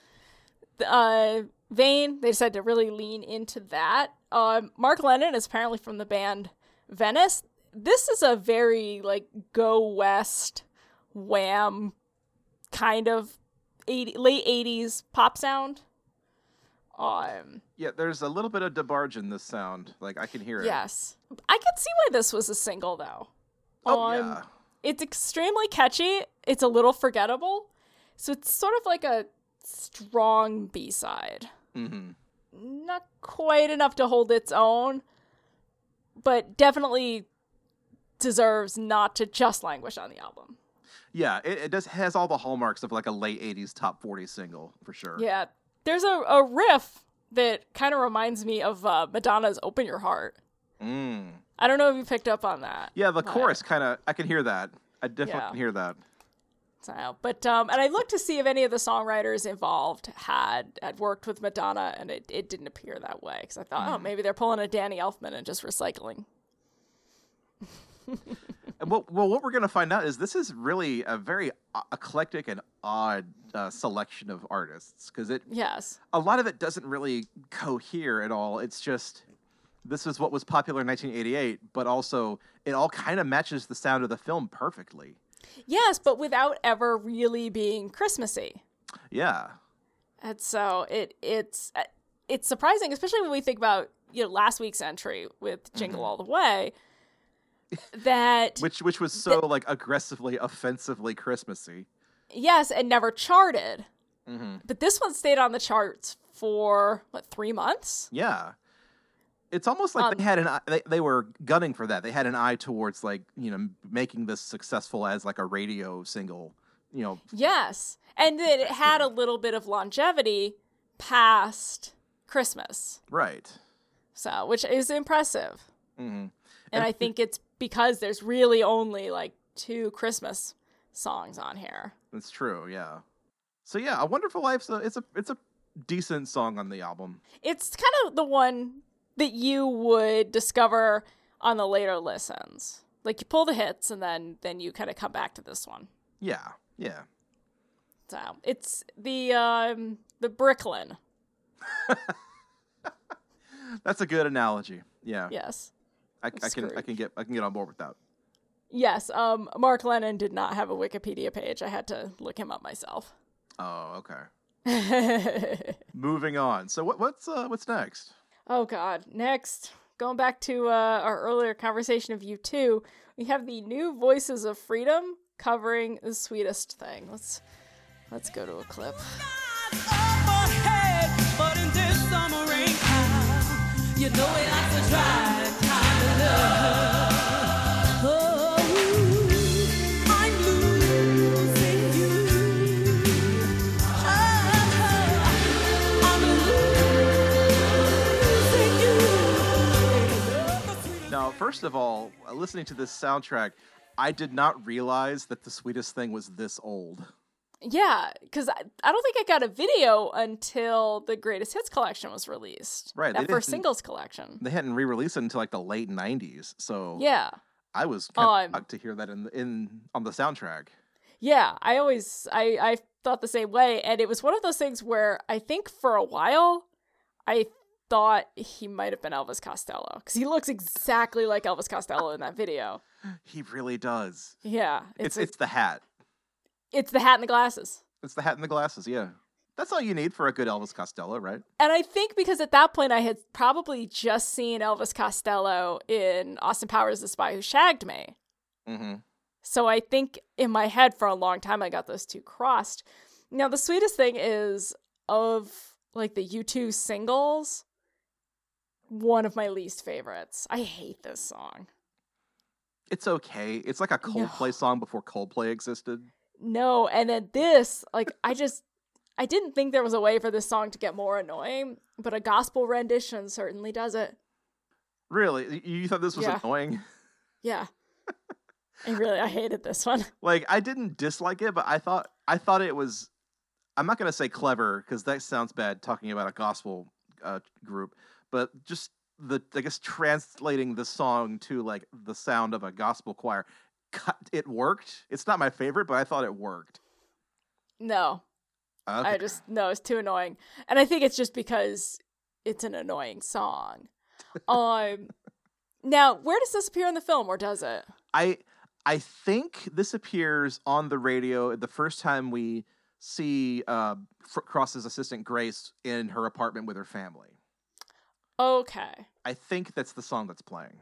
B: uh, vein. They decided to really lean into that. Um, Mark Lennon is apparently from the band Venice. This is a very like go west, wham kind of 80, late 80s pop sound. Um,
A: Yeah, there's a little bit of DeBarge in this sound. Like I can hear it.
B: yes. I can see why this was a single though.
A: Oh
B: Um,
A: yeah.
B: It's extremely catchy. It's a little forgettable. So it's sort of like a strong B-side.
A: Mm-hmm.
B: Not quite enough to hold its own, but definitely deserves not to just languish on the album.
A: Yeah, it, it does has all the hallmarks of like a late '80s top 40 single for sure.
B: Yeah. There's a, a riff that kind of reminds me of uh, Madonna's Open Your Heart.
A: Mm.
B: I don't know if you picked up on that.
A: Yeah, the
B: but-
A: chorus kind of. I can hear that. I definitely
B: Yeah.
A: can hear that.
B: So, but um, and I looked to see if any of the songwriters involved had had worked with Madonna, and it, it didn't appear that way because I thought, oh, maybe they're pulling a Danny Elfman and just recycling.
A: And what, well, what we're going to find out is this is really a very uh, eclectic and odd uh, selection of artists because it
B: Yes,
A: a lot of it doesn't really cohere at all. It's just this is what was popular in 1988, but also it all kind of matches the sound of the film perfectly.
B: Yes, but without ever really being Christmassy.
A: Yeah,
B: And so it it's uh, it's surprising, especially when we think about you know last week's entry with Jingle All the Way. That
A: which which was so like aggressively, offensively Christmassy.
B: yes, and never charted,
A: hmm
B: but this one stayed on the charts for what three months?
A: Yeah. It's almost like
B: Um,
A: they had an eye, they, they were gunning for that. They had an eye towards like, you know, making this successful as like a radio single, you know.
B: Yes. And that it had a little bit of longevity past Christmas.
A: Right.
B: So, which is impressive.
A: hmm
B: And I think it's because there's really only like two Christmas songs on here.
A: That's true, yeah. So yeah, A Wonderful Life so it's a it's a decent song on the album.
B: It's kind of the one that you would discover on the later listens. Like you pull the hits and then then you kind of come back to this one.
A: Yeah. Yeah.
B: So, it's the um the Bricklin.
A: That's a good analogy. Yeah.
B: Yes.
A: I, I can I can get I can get on board with that.
B: Yes, um, Mark Lennon did not have a Wikipedia page. I had to look him up myself.
A: Oh, okay. Moving on. So what what's uh what's next?
B: Oh God! Next, going back to uh, our earlier conversation of U2, we have the new Voices of Freedom covering the sweetest thing. Let's let's go to a clip.
D: You know
A: first of all, listening to this soundtrack, I did not realize that the sweetest thing was this old.
B: Yeah, because I, I don't think I got a video until the Greatest Hits collection was released.
A: Right,
B: that first singles collection.
A: They hadn't re-released it until like the late '90s, so
B: Yeah.
A: I was kind of
B: Um,
A: shocked to hear that in in on the soundtrack.
B: Yeah, I always I I thought the same way, and it was one of those things where I think for a while I thought he might have been Elvis Costello because he looks exactly like Elvis Costello in that video.
A: He really does.
B: Yeah,
A: It's
B: it's
A: it's, the hat.
B: it's the hat and the glasses.
A: It's the hat and the glasses. Yeah, That's all you need for a good Elvis Costello, right?
B: And I think because at that point I had probably just seen Elvis Costello in Austin Powers The Spy Who Shagged Me.
A: Mm-hmm.
B: So I think in my head for a long time I got those two crossed. Now the sweetest thing is of like the U2 singles, one of my least favorites. I hate this song.
A: It's okay. It's like a
B: No.
A: Coldplay song before Coldplay existed.
B: No, and then this, like I just I didn't think there was a way for this song to get more annoying, but a gospel rendition certainly does it.
A: Really? You thought this was
B: Yeah.
A: annoying?
B: Yeah. I really I hated this one.
A: Like I didn't dislike it, but I thought I thought it was. I'm not gonna say clever because that sounds bad talking about a gospel uh, group, but just the I guess translating the song to like the sound of a gospel choir, cut- it worked. It's not my favorite, but I thought it worked.
B: No.
A: Okay.
B: I just no, it's too annoying. And I think it's just because it's an annoying song. um now, where does this appear in the film or does it?
A: I I think this appears on the radio the first time we see uh, Cross's assistant Grace in her apartment with her family.
B: Okay.
A: I think that's the song that's playing.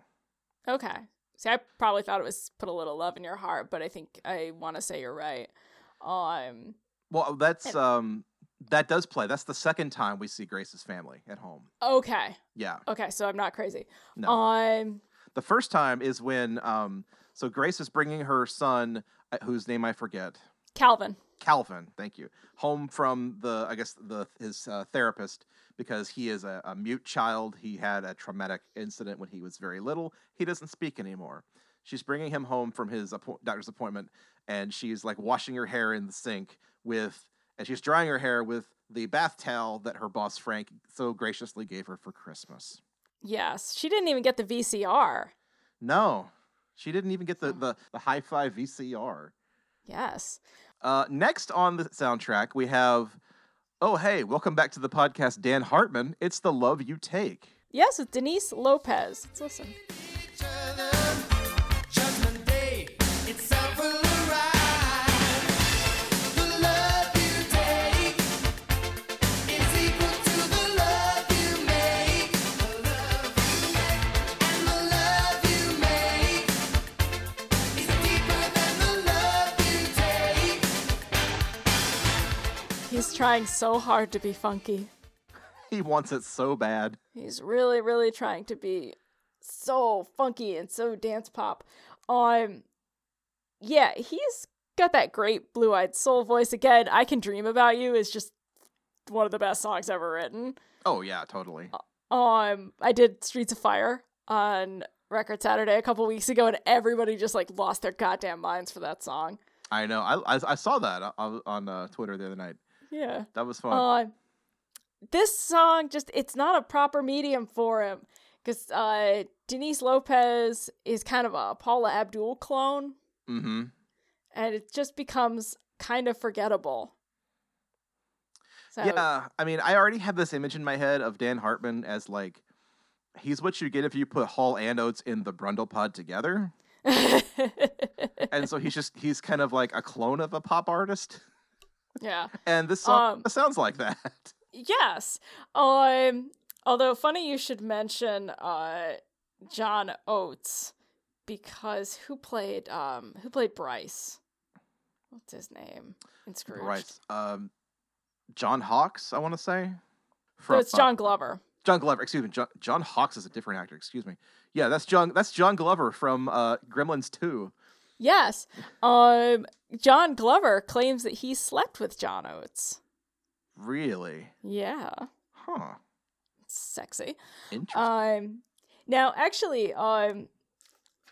B: Okay. See, I probably thought it was put a little love in your heart, but I think I want to say you're right. Um
A: Well, that's um that does play. That's the second time we see Grace's family at home.
B: okay.
A: Yeah.
B: Okay, so I'm not crazy.
A: No.
B: Um
A: the first time is when um so Grace is bringing her son uh, whose name I forget.
B: Calvin.
A: Calvin, thank you. Home from the I guess the his uh, therapist because he is a, a mute child. He had a traumatic incident when he was very little. He doesn't speak anymore. She's bringing him home from his appo- doctor's appointment, and she's like washing her hair in the sink with, and she's drying her hair with the bath towel that her boss Frank so graciously gave her for Christmas.
B: Yes. She didn't even get the VCR.
A: No, she didn't even get the the, the high five VCR.
B: Yes.
A: Uh, next on the soundtrack, we have, oh, hey, welcome back to the podcast, Dan Hartman. It's The Love You Take.
B: Yes, with Denise Lopez. Let's listen. Trying so hard to be funky.
A: He wants it so bad.
B: He's really, really trying to be so funky and so dance pop. Um, yeah, he's got that great blue-eyed soul voice. Again, "I Can Dream About You" is just one of the best songs ever written.
A: Oh, yeah, totally.
B: Um, I did Streets of Fire on Record Saturday a couple weeks ago, and everybody just like lost their goddamn minds for that song.
A: I know. I, I, I saw that on, on uh, Twitter the other night.
B: Yeah.
A: That was fun.
B: Uh, this song just it's not a proper medium for him because uh, Denise Lopez is kind of a Paula Abdul clone,
A: mm-hmm.
B: and it just becomes kind of forgettable. So,
A: Yeah, I mean, I already have this image in my head of Dan Hartman as like, he's what you get if you put Hall and Oates in the Brundle Pod together. and so he's just, he's kind of like a clone of a pop artist.
B: Yeah.
A: And this song
B: Um,
A: sounds like that.
B: Yes. Um. Although funny you should mention uh John Oates because who played um who played Brice? What's his name in Scrooge?
A: Right. Um, John Hawkes, I want to say.
B: No, it's
A: uh,
B: John Glover.
A: John Glover. Excuse me. John, John Hawkes is a different actor. Excuse me. Yeah, that's John. That's John Glover from uh, Gremlins Two.
B: Yes. Um. John Glover claims that he slept with John Oates.
A: Really?
B: Yeah.
A: Huh.
B: Sexy.
A: Interesting.
B: Um. Now, actually, um.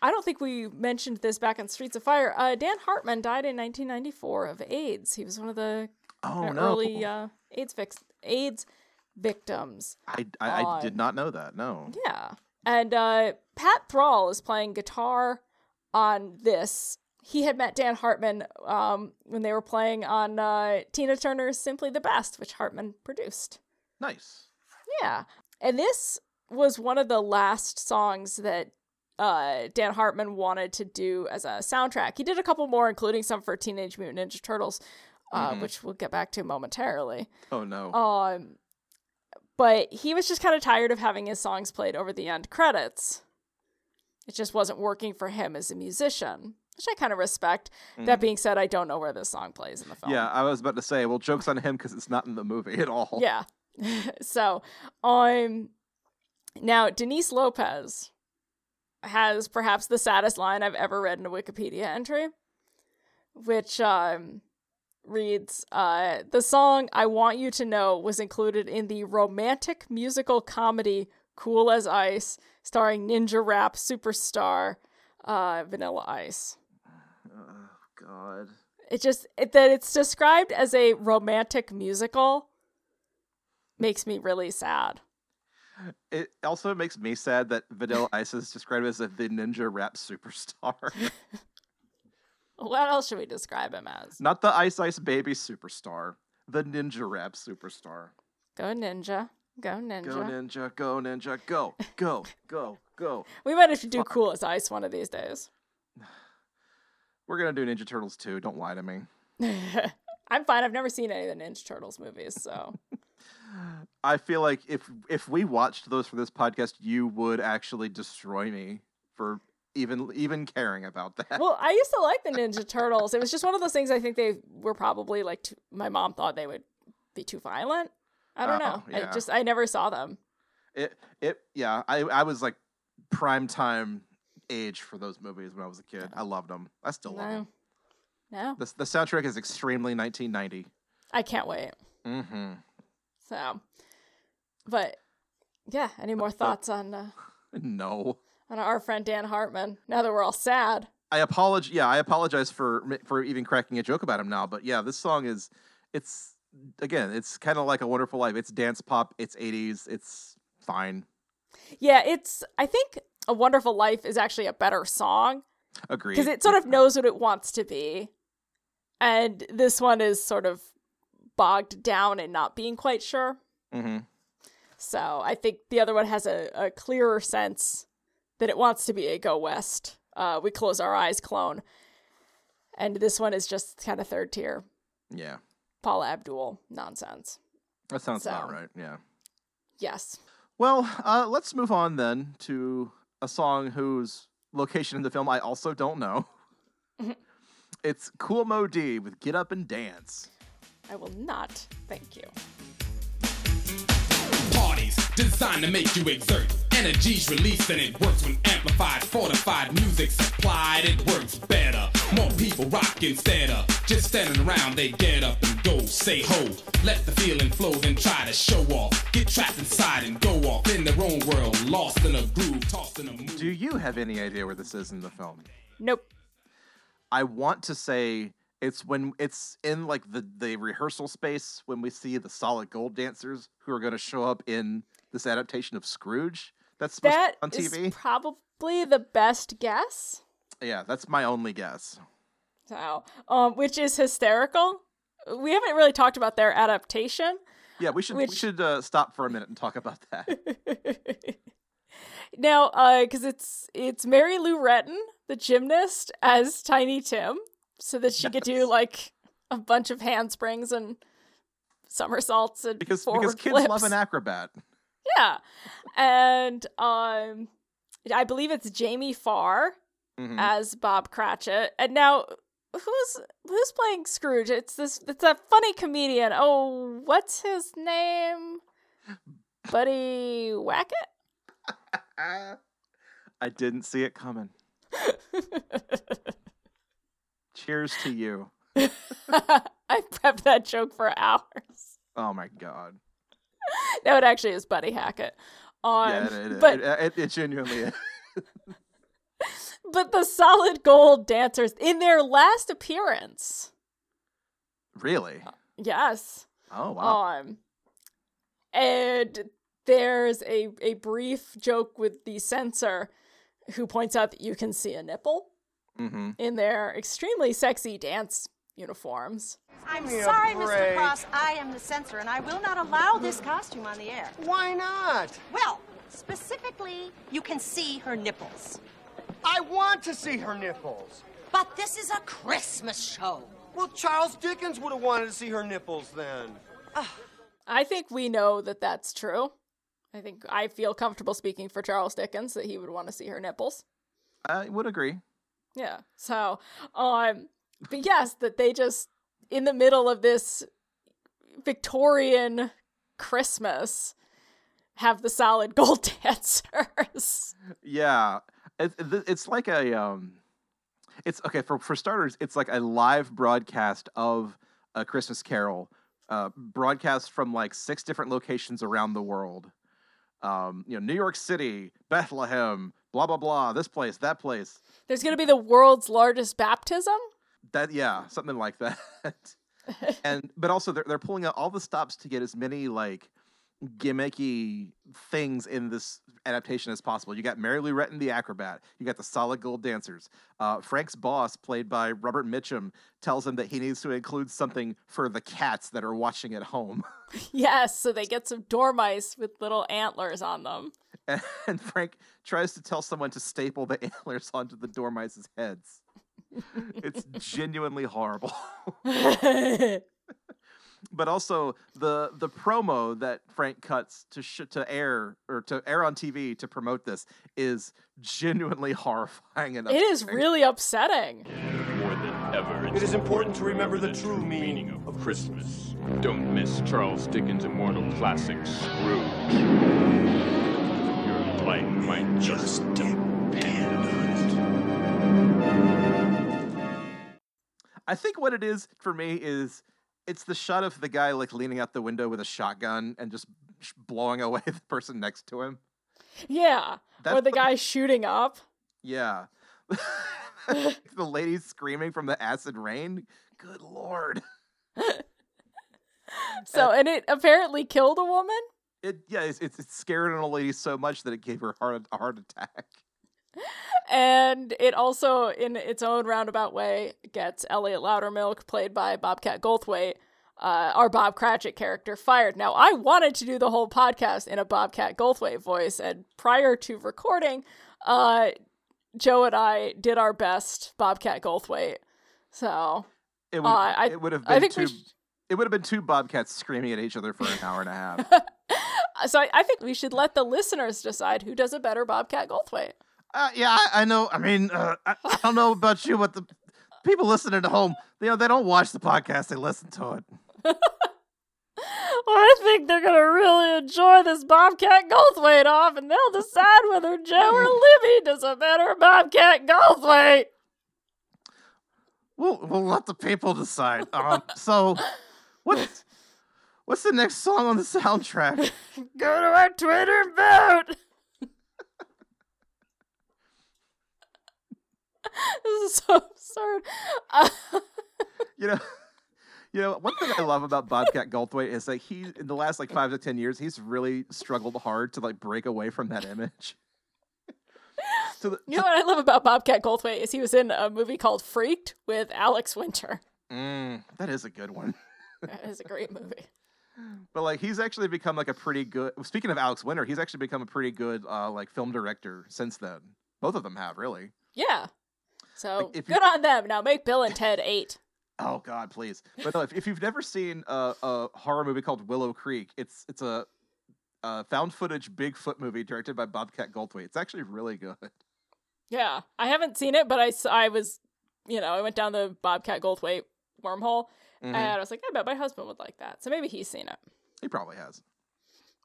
B: I don't think we mentioned this back on Streets of Fire. Uh, Dan Hartman died in 1994 of AIDS. He was one of the
A: oh no.
B: early uh, AIDS vix- AIDS victims.
A: I, I, I did not know that. No.
B: Yeah, and uh, Pat Thrall is playing guitar on this. He had met Dan Hartman um, when they were playing on uh, Tina Turner's "Simply the Best," which Hartman produced.
A: Nice.
B: Yeah, and this was one of the last songs that uh, Dan Hartman wanted to do as a soundtrack. He did a couple more, including some for Teenage Mutant Ninja Turtles. uh, which we'll get back to momentarily.
A: Oh no.
B: Um, but he was just kind of tired of having his songs played over the end credits. It just wasn't working for him as a musician, which I kind of respect. That being said, I don't know where this song plays in the film.
A: yeah, I was about to say, well, joke's on him because it's not in the movie at all.
B: Yeah. so, um, now Denise Lopez has perhaps the saddest line I've ever read in a Wikipedia entry, which um reads, uh, the song I Want You to Know was included in the romantic musical comedy Cool as Ice, starring ninja rap superstar uh, Vanilla Ice.
A: Oh, God.
B: It just it, that it's described as a romantic musical makes me really sad.
A: It also makes me sad that Vanilla Ice is described as a, the ninja rap superstar,
B: What else should we describe him as?
A: not the Ice Ice Baby superstar, the ninja rap superstar.
B: Go ninja. Go ninja.
A: Go ninja, go ninja, go, go, go, go.
B: we might have to do cool as ice one of these days.
A: We're gonna do Ninja Turtles too. Don't lie to me.
B: I'm fine. I've never seen any of the Ninja Turtles movies, so
A: I feel like if if we watched those for this podcast, you would actually destroy me for even even caring about that.
B: well, I used to like the Ninja Turtles. It was just one of those things. I think they were probably like too, my mom thought they would be too violent. I don't know.
A: Oh, yeah.
B: I just I never saw them.
A: It it yeah. I I was like prime time age for those movies when I was a kid. I loved them. I still love them.
B: no,
A: The the soundtrack is extremely 1990.
B: I can't wait.
A: Mm-hmm.
B: So, but yeah. Any more thoughts on uh,
A: No.
B: on our friend Dan Hartman? Now that we're all sad.
A: I apologize. Yeah, I apologize for for even cracking a joke about him now. But yeah, this song is it's again, it's kind of like a Wonderful Life. It's dance pop. It's 80s. It's fine.
B: Yeah, it's. I think A Wonderful Life is actually a better song
A: Agreed.
B: because it sort of knows what it wants to be, and this one is sort of bogged down and not being quite sure.
A: hmm
B: So I think the other one has a, a clearer sense that it wants to be a Go West. Uh, we close our eyes clone, and this one is just kind of third tier
A: Yeah,
B: Paula Abdul nonsense.
A: that sounds about right. Yeah.
B: Yes.
A: Well, uh, let's move on then to a song whose location in the film I also don't know. it's Kool Moe Dee with Get Up and Dance.
B: I will not. Thank you.
E: Parties designed to make you exert. Energy's released and it works when amplified, fortified music supplied. It works better. More people rock instead of just standing around. They get up and go, say ho. Let the feeling flow, then try to show off. Get trapped inside and go off in their own world, lost in a groove, tossed in a mood.
A: Do you have any idea where this is in the film?
B: Nope.
A: I want to say it's when it's in like the the rehearsal space when we see the solid gold dancers who are going to show up in this adaptation of Scrooge. That's supposed
B: That
A: to be
B: is
A: on TV.
B: probably the best guess.
A: yeah, that's my only guess.
B: So, um, which is hysterical. We haven't really talked about their adaptation.
A: Yeah, we should we should uh, stop for a minute and talk about that.
B: now, uh, because it's it's Mary Lou Retton, the gymnast, as Tiny Tim, so that she could do like a bunch of handsprings and somersaults and
A: because because kids
B: flips.
A: love an acrobat.
B: yeah, and um, I believe it's Jamie Farr
A: Mhm.
B: as Bob Cratchit, and now. Who's who's playing Scrooge? It's this. It's a funny comedian. Oh, what's his name? Buddy Wackett.
A: I didn't see it coming. Cheers to you.
B: I prepped that joke for hours.
A: Oh my god.
B: No, it actually is Buddy Hackett. Um,
A: Yeah, it, it,
B: but
A: it, it, it genuinely is.
B: But the solid gold dancers in their last appearance,
A: Really?
B: yes.
A: Oh wow.
B: Um, and there's a a brief joke with the censor, who points out that you can see a nipple
A: mm-hmm.
B: in their extremely sexy dance uniforms.
F: I'm sorry, Mr. Cross. I am the censor, and I will not allow this costume on the air.
G: Why not?
F: Well, specifically, you can see her nipples.
G: I want to see her nipples.
F: But this is a Christmas show.
G: Well, Charles Dickens would have wanted to see her nipples then.
B: I think we know that that's true. I think I feel comfortable speaking for Charles Dickens that he would want to see her nipples.
A: I would agree.
B: Yeah. So, um, but yes, that they just in the middle of this Victorian Christmas have the solid gold dancers.
A: Yeah, it, it- it's like a um, it's okay for for starters. It's like a live broadcast of a Christmas Carol, uh, broadcast from like six different locations around the world. Um, you know, New York City, Bethlehem, blah blah blah. This place, that place.
B: There's going to be the world's largest baptism.
A: That yeah, something like that. and but also they're they're pulling out all the stops to get as many like gimmicky things in this adaptation as possible. You got Mary Lou Retton the acrobat. You got the solid gold dancers. Uh, Frank's boss, played by Robert Mitchum, tells him that he needs to include something for the cats that are watching at home.
B: Yes, so they get some dormice with little antlers on them.
A: and, and Frank tries to tell someone to staple the antlers onto the dormice's heads. it's genuinely horrible. But also the the promo that Frank cuts to sh- to air or to air on TV to promote this is genuinely horrifying and
B: it is really upsetting.
H: More than ever,
G: It is important to remember the true meaning
H: meaning
G: of
H: of Christmas. Don't miss Charles Dickens' immortal classic, Scrooge. Your life might just depend on it.
A: I think what it is for me is it's the shot of the guy like leaning out the window with a shotgun and just blowing away the person next to him.
B: Yeah. or the
A: the-
B: guy shooting up.
A: Yeah. the lady screaming from the acid rain. Good lord.
B: So, and it apparently killed a woman.
A: It yeah, it's, it's, it scared an old lady so much that it gave her heart a heart attack.
B: And it also, in its own roundabout way, gets Elliot Loudermilk, played by Bobcat Goldthwait, uh, our Bob Cratchit character, fired. Now, I wanted to do the whole podcast in a Bobcat Goldthwait voice, and prior to recording, uh, Joe and I did our best Bobcat Goldthwait. So,
A: It would
B: Uh, I-
A: it would have
B: I
A: been
B: think
A: two
B: sh-
A: it would have been two bobcats screaming at each other for an hour and a half.
B: so I, I think we should let the listeners decide who does a better Bobcat Goldthwait.
A: Uh, yeah, I, I know. I mean, uh, I, I don't know about you, but the people listening at home, you know, they don't watch the podcast; they listen to it.
B: I think they're gonna really enjoy this Bobcat Goldthwait off, and they'll decide whether Joe or Libby does a better Bobcat Goldthwait.
A: We'll we'll let the people decide. Um, so what's what's the next song on the soundtrack?
B: Go to our Twitter and vote. this is so absurd. Uh,
A: You know, you know, one thing I love about Bobcat Goldthwait is that he, in the last like five to ten years, he's really struggled hard to like break away from that image. to the,
B: you know what I love about Bobcat Goldthwait is he was in a movie called Freaked with Alex Winter.
A: Mm, that is a good one.
B: That is a great movie.
A: But like he's actually become like a pretty good. Speaking of Alex Winter, he's actually become a pretty good uh, like film director since then. Both of them have really.
B: Yeah. So
A: Like, if you-
B: good on them. Now make Bill and Ted eight.
A: Oh God, please! But no, if, if you've never seen a, a horror movie called Willow Creek, it's it's a, a found footage Bigfoot movie directed by Bobcat Goldthwait. It's actually really good.
B: Yeah, I haven't seen it, but I I was, you know, I went down the Bobcat Goldthwait wormhole,
A: Mhm.
B: and I was like, I bet my husband would like that. So maybe he's seen it.
A: He probably has.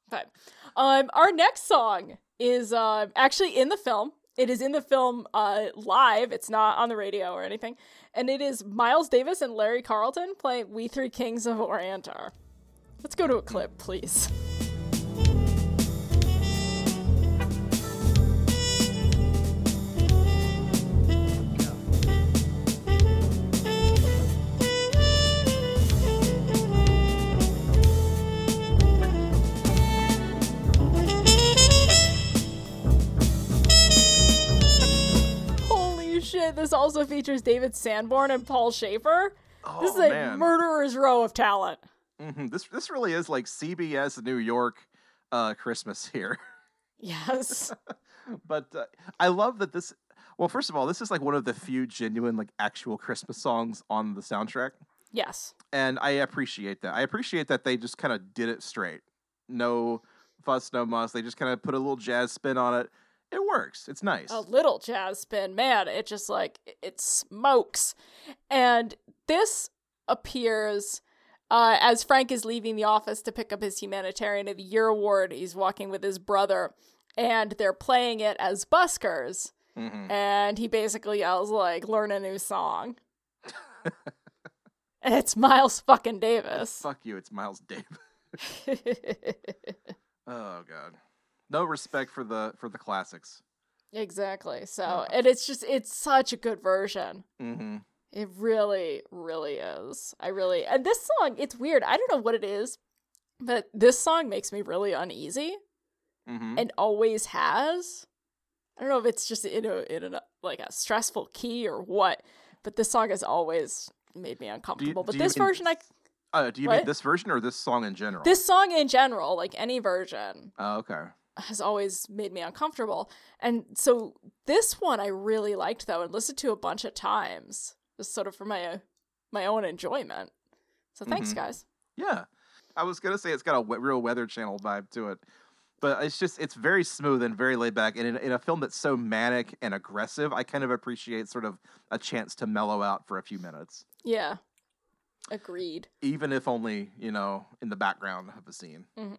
B: But um, our next song is uh, actually in the film. It is in the film uh, live. It's not on the radio or anything, and it is Miles Davis and Larry Carlton playing "We Three Kings of Orient Are." Let's go to a clip, please. Shit! This also features David Sanborn and Paul Shaffer. Oh, this is
A: Oh,
B: a
A: man.
B: murderer's row of talent.
A: hmm This this really is like CBS New York uh, Christmas here.
B: Yes.
A: but uh, I love that this. Well, first of all, this is like one of the few genuine like actual Christmas songs on the soundtrack,
B: Yes.
A: and I appreciate that. I appreciate that they just kind of did it straight. No fuss, no muss. They just kind of put a little jazz spin on it. It works. It's nice.
B: a little jazz spin man it just like it smokes and this appears uh, as frank is leaving the office to pick up his humanitarian of the year award he's walking with his brother and they're playing it as buskers
A: Mhm.
B: and he basically yells like learn a new song and it's miles fucking davis
A: Fuck you. It's Miles Davis. Oh god. No respect for the for the classics.
B: exactly so
A: Uh.
B: and it's just it's such a good version
A: Mm-hmm.
B: It really, really is. I really, and this song, it's weird. I don't know what it is, but this song makes me really uneasy
A: Mm-hmm.
B: and always has. I don't know if it's just in a, in a, like a stressful key or what, but this song has always made me uncomfortable. but
A: you
B: this
A: mean-
B: version, I,
A: Uh, do you mean this version or this song in general?
B: this song in general, like any version,
A: Oh, okay.
B: Has always made me uncomfortable. And so this one I really liked though and listened to a bunch of times, just sort of for my uh, my own enjoyment. So thanks,
A: Mhm.
B: guys.
A: Yeah. I was gonna say it's got a real Weather Channel vibe to it, but it's just it's very smooth and very laid back. And in, in a film that's so manic and aggressive, I kind of appreciate sort of a chance to mellow out for a few minutes,
B: Yeah. Agreed.
A: even if only you know in the background of a scene.
B: Mhm.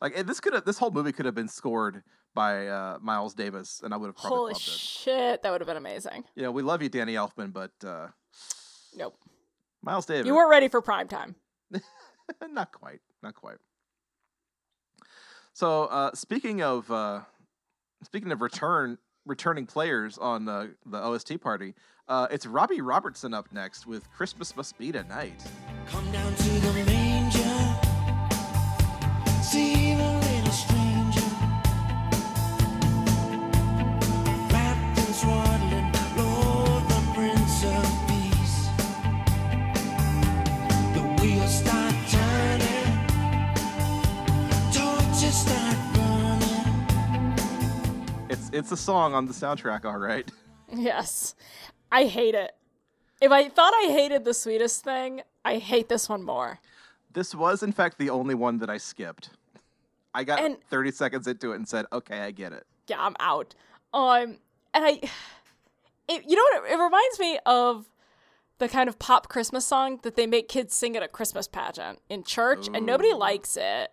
A: Like eh, this could have this whole movie could have been scored by uh, Miles Davis, and I would have probably
B: Holy
A: loved it.
B: shit, that would have been amazing.
A: You know, we love you, Danny Elfman, but uh,
B: Nope.
A: Miles Davis.
B: You weren't ready for prime time.
A: not quite, not quite. So, uh, speaking of uh, speaking of return returning players on uh, the OST party, uh, it's Robbie Robertson up next with "Christmas Must Be Tonight." It's it's a song on the soundtrack, all right.
B: Yes. I hate it. If I thought I hated the sweetest thing, I hate this one more.
A: This was, in fact, the only one that I skipped. I got
B: And-
A: 30 seconds into it and said, "Okay, I get it."
B: Yeah, I'm out. Um, and I, it, you know what? It, it reminds me of the kind of pop Christmas song that they make kids sing at a Christmas pageant in church, and nobody likes it.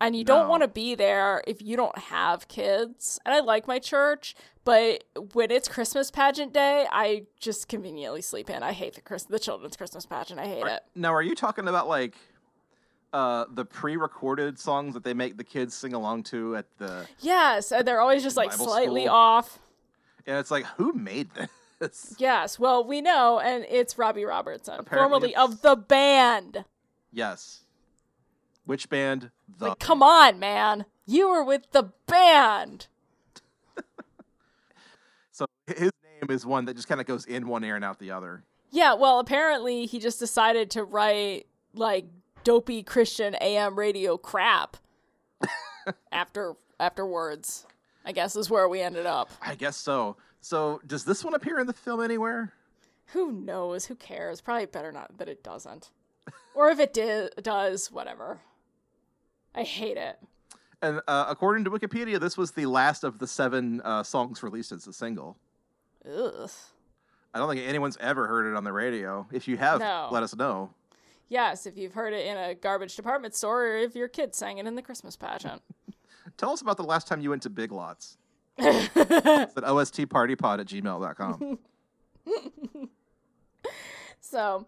B: And you don't want to be there if you don't have kids. And I like my church, but when it's Christmas pageant day, I just conveniently sleep in. I hate the Chris- the children's Christmas pageant. I hate it.
A: Now, are you talking about like uh, the pre-recorded songs that they make the kids sing along to at the?
B: Yes, and they're always just like
A: Bible
B: slightly
A: school.
B: off.
A: And it's like, who made this?
B: Yes, well, we know, and it's Robbie Robertson,
A: Apparently
B: formerly
A: it's-
B: of the band.
A: Yes. Which band? The.
B: Like, come on, man. You were with the band.
A: So his name is one that just kind of goes in one ear and out the other.
B: Yeah, well, apparently he just decided to write, like, dopey Christian AM radio crap after afterwards. I guess is where we ended up.
A: I guess so. So does this one appear in the film anywhere?
B: Who knows? Who cares? Probably better not that it doesn't. or if it did, does, whatever. I hate it.
A: And uh, according to Wikipedia, this was the last of the seven uh, songs released as a single.
B: Ugh.
A: I don't think anyone's ever heard it on the radio. If you have,
B: No.
A: let us know.
B: Yes, if you've heard it in a garbage department store or if your kid sang it in the Christmas pageant.
A: Tell us about the last time you went to Big Lots. it's at ostpartypod at gmail.com.
B: So,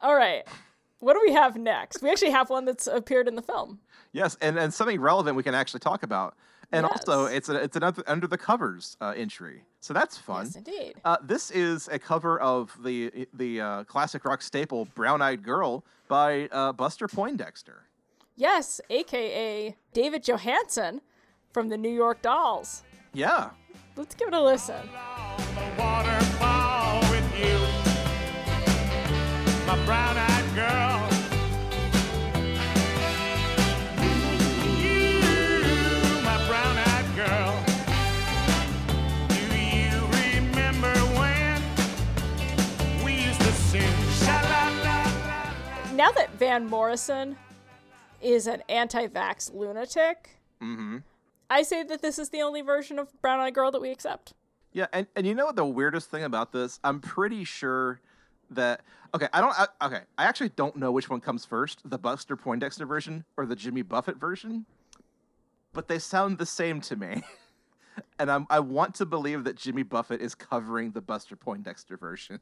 B: all right. What do we have next? We actually have one that's appeared in the film.
A: yes, and, and something relevant we can actually talk about. And also, it's a, it's an under, under the covers uh, entry, so that's fun.
B: Yes, indeed.
A: Uh, this is a cover of the the uh, classic rock staple "Brown Eyed Girl" by uh, Buster Poindexter.
B: Yes, aka David Johansen from the New York Dolls.
A: Yeah,
B: Let's give it a listen.
I: waterfall with you, my brown-eyed girl.
B: Now that Van Morrison is an anti-vax lunatic,
A: Mm-hmm.
B: I say that this is the only version of Brown Eyed Girl that we accept.
A: Yeah, and, and you know what the weirdest thing about this? I'm pretty sure that okay, I don't I, okay, I actually don't know which one comes first, the Buster Poindexter version or the Jimmy Buffett version, but they sound the same to me. and I'm I want to believe that Jimmy Buffett is covering the Buster Poindexter version.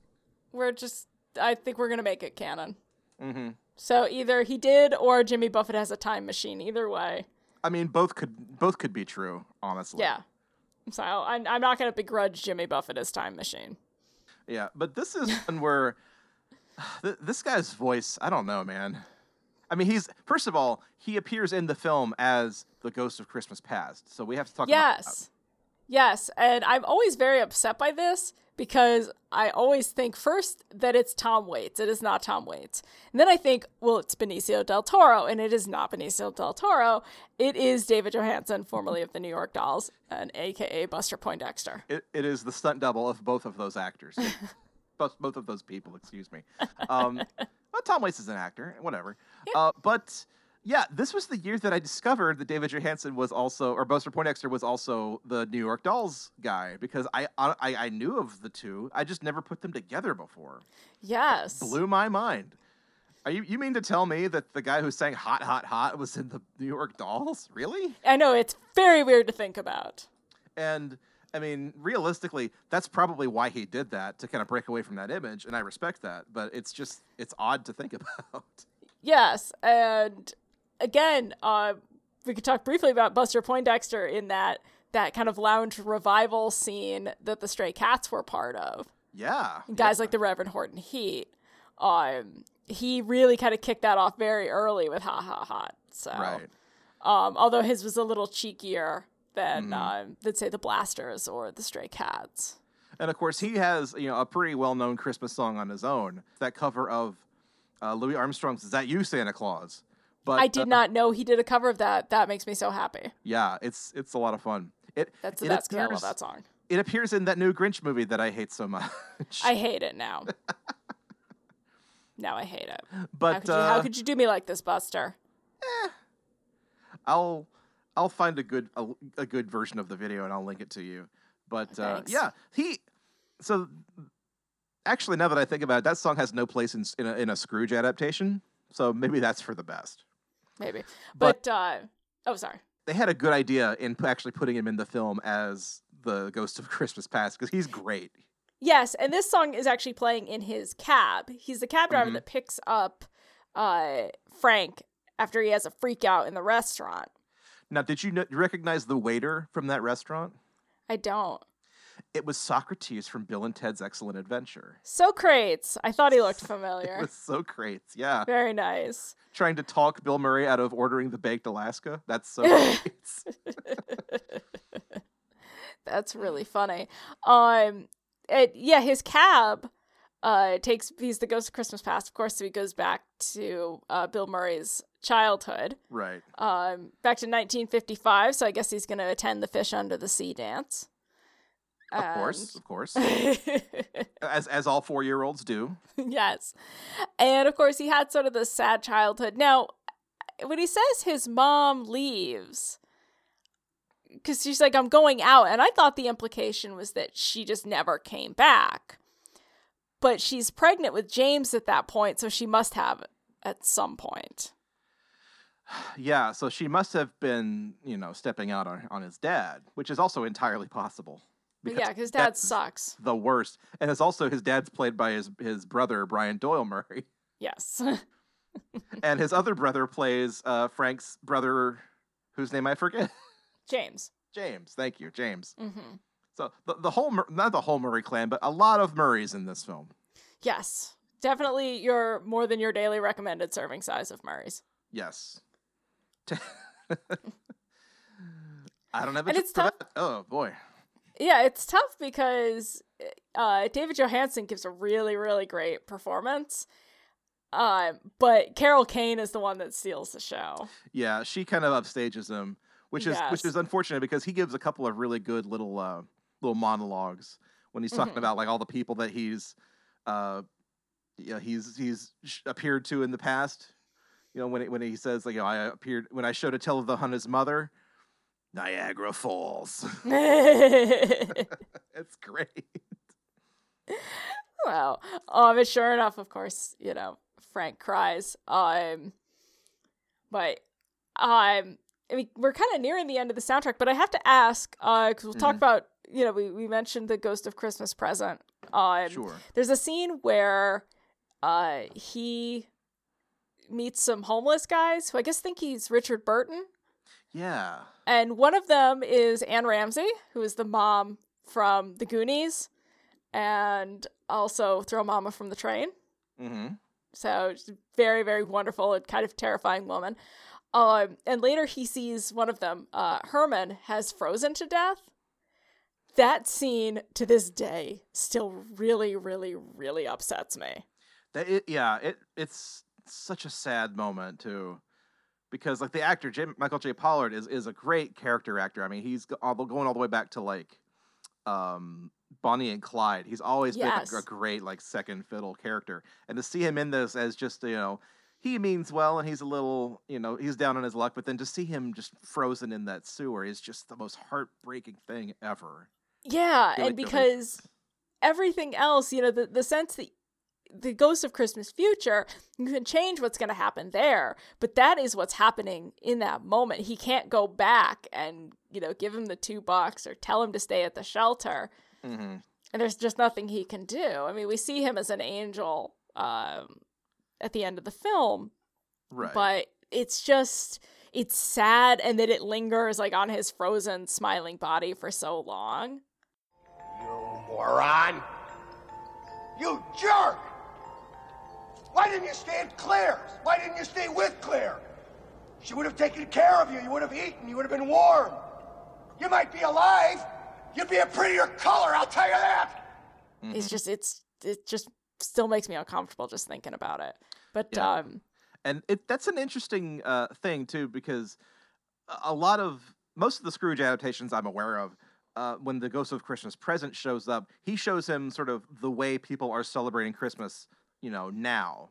B: We're just, I think we're gonna make it canon.
A: Mm-hmm.
B: So either he did or Jimmy Buffett has a time machine. Either way,
A: I mean, both could both could be true, honestly.
B: yeah. So I'm, I'm not gonna begrudge Jimmy Buffett his time machine.
A: Yeah, but this is one where th- this guy's voice, I don't know, man. I mean, he's first of all, he appears in the film as the ghost of Christmas Past, so we have to talk about.
B: Yes. Yes. And I'm always very upset by this because I always think first that it's Tom Waits. It is not Tom Waits. And then I think, well, it's Benicio del Toro, and it is not Benicio del Toro. It is David Johansen, formerly of the New York Dolls, and AKA Buster Poindexter.
A: It, it is the stunt double of both of those actors. both, both of those people, excuse me. Um, well, Tom Waits is an actor, whatever. Uh, but yeah, this was the year that I discovered that David Johansen was also, or Buster Poindexter was also the New York Dolls guy because I, I I knew of the two, I just never put them together before.
B: Yes.
A: Blew my mind. Are you you mean to tell me that the guy who sang "Hot Hot Hot" was in the New York Dolls? Really?
B: I know, it's very weird to think about.
A: And I mean, realistically, that's probably why he did that to kind of break away from that image, and I respect that. But it's just it's odd to think about.
B: Yes, and again, uh, we could talk briefly about Buster Poindexter in that that kind of lounge revival scene that the Stray Cats were part of.
A: Yeah,
B: Guys like the Reverend Horton Heat, um, he really kind of kicked that off very early with Ha Ha Hot. So,
A: right.
B: um, although his was a little cheekier than,
A: Mm-hmm.
B: um, than say the Blasters or the Stray Cats.
A: And of course, he has you know a pretty well known Christmas song on his own. That cover of uh, Louis Armstrong's "Is That You, Santa Claus?" But
B: I did
A: uh,
B: not know he did a cover of that. That makes me so happy.
A: Yeah, it's it's a lot of fun. It
B: That's
A: it
B: that's because I love that song.
A: It appears in that new Grinch movie that I hate so much.
B: I hate it now. now I hate it.
A: but
B: how, could you,
A: uh,
B: how could you do me like this, Buster?
A: I'll I'll find a good a, a good version of the video and I'll link it to you. But uh, yeah, he so actually now that I think about it, that song has no place in in a, in a Scrooge adaptation. So maybe that's for the best.
B: Maybe.
A: But-
B: But, uh, oh, sorry.
A: They had a good idea in actually putting him in the film as the Ghost of Christmas Past because he's great.
B: Yes, and this song is actually playing in his cab. He's the cab driver
A: Mhm.
B: that picks up uh, Frank after he has a freak out in the restaurant.
A: Now, did you kn- recognize the waiter from that restaurant?
B: I don't.
A: It was Socrates from Bill and Ted's Excellent Adventure.
B: Socrates. I thought he looked familiar.
A: It was so great. Yeah.
B: Very nice.
A: Trying to talk Bill Murray out of ordering the baked Alaska. That's so great.
B: That's really funny. Um, it, yeah, his cab uh takes he's the ghost of Christmas past, of course, so he goes back to uh, Bill Murray's childhood,
A: right.
B: um, back to 1955. So I guess he's going to attend the Fish Under the Sea dance.
A: Of course. Of course. As as all four year olds do.
B: yes. And of course, he had sort of this sad childhood. Now, when he says his mom leaves, because she's like, I'm going out. And I thought the implication was that she just never came back. But she's pregnant with James at that point, so she must have at some point.
A: Yeah, so she must have been, you know, stepping out on, on his dad, which is also entirely possible.
B: But yeah, because dad sucks.
A: The worst. And it's also his dad's played by his his brother, Brian Doyle Murray.
B: Yes.
A: and his other brother plays uh, Frank's brother, whose name I forget.
B: James.
A: James. Thank you, James.
B: hmm
A: So the, the whole, not the whole Murray clan, but a lot of Murrays in this film.
B: Yes. Definitely your more than your daily recommended serving size of Murray's.
A: Yes. I don't have a
B: And it's tough-
A: that. Oh boy.
B: Yeah, it's tough because uh, David Johansen gives a really, really great performance. Uh, but Carol Kane is the one that steals the show.
A: Yeah, she kind of upstages him, which is which is unfortunate because he gives a couple of really good little uh, little monologues when he's talking
B: Mhm.
A: about like all the people that he's uh, you know, he's he's appeared to in the past. You know, when it, when he says like, you know, I appeared when I showed a tale of the on his mother, Niagara Falls. That's great.
B: well, um, but sure enough, of course, you know, Frank cries. Um, but um, I mean, we're kind of nearing the end of the soundtrack, but I have to ask, uh, because we'll talk
A: Mhm.
B: about, you know, we, we mentioned the Ghost of Christmas Present. Um,
A: Sure.
B: There's a scene where, uh, he meets some homeless guys who I guess think he's Richard Burton.
A: Yeah.
B: And one of them is Anne Ramsey, who is the mom from The Goonies, and also Throw Mama from the Train.
A: Mm-hmm.
B: So she's a very, very wonderful and kind of terrifying woman. Um, and later he sees one of them, uh, Herman, has frozen to death. That scene to this day still really, really, really upsets me.
A: That it, yeah, it it's such a sad moment too, because like the actor Jim, Michael J. Pollard is is a great character actor. I mean, he's all, going all the way back to like, um, Bonnie and Clyde. He's always
B: Yes.
A: been a, a great like second fiddle character, and to see him in this as just you know. He means well, and he's a little, you know, he's down on his luck. But then to see him just frozen in that sewer is just the most heartbreaking thing ever.
B: Yeah, and because everything else, you know, the, the sense that the Ghost of Christmas Future, you can change what's going to happen there, but that is what's happening in that moment. He can't go back and, you know, give him the two bucks or tell him to stay at the shelter.
A: Mm-hmm.
B: And there's just nothing he can do. I mean, we see him as an angel um, at the end of the film,
A: Right.
B: but it's just it's sad and that it lingers like on his frozen smiling body for so long You
G: Moron! You jerk! Why didn't you stay at Claire's? Why didn't you stay with Claire? She would have taken care of you. You would have eaten. You would have been warm. You might be alive. You'd be a prettier color, I'll tell you that.
B: it's just it's it just still makes me uncomfortable just thinking about it but
A: Yeah.
B: um
A: and it that's an interesting uh, thing too because a- a lot of most of the Scrooge adaptations I'm aware of, uh, when the Ghost of Christmas Present shows up, he shows him sort of the way people are celebrating Christmas, you know, now.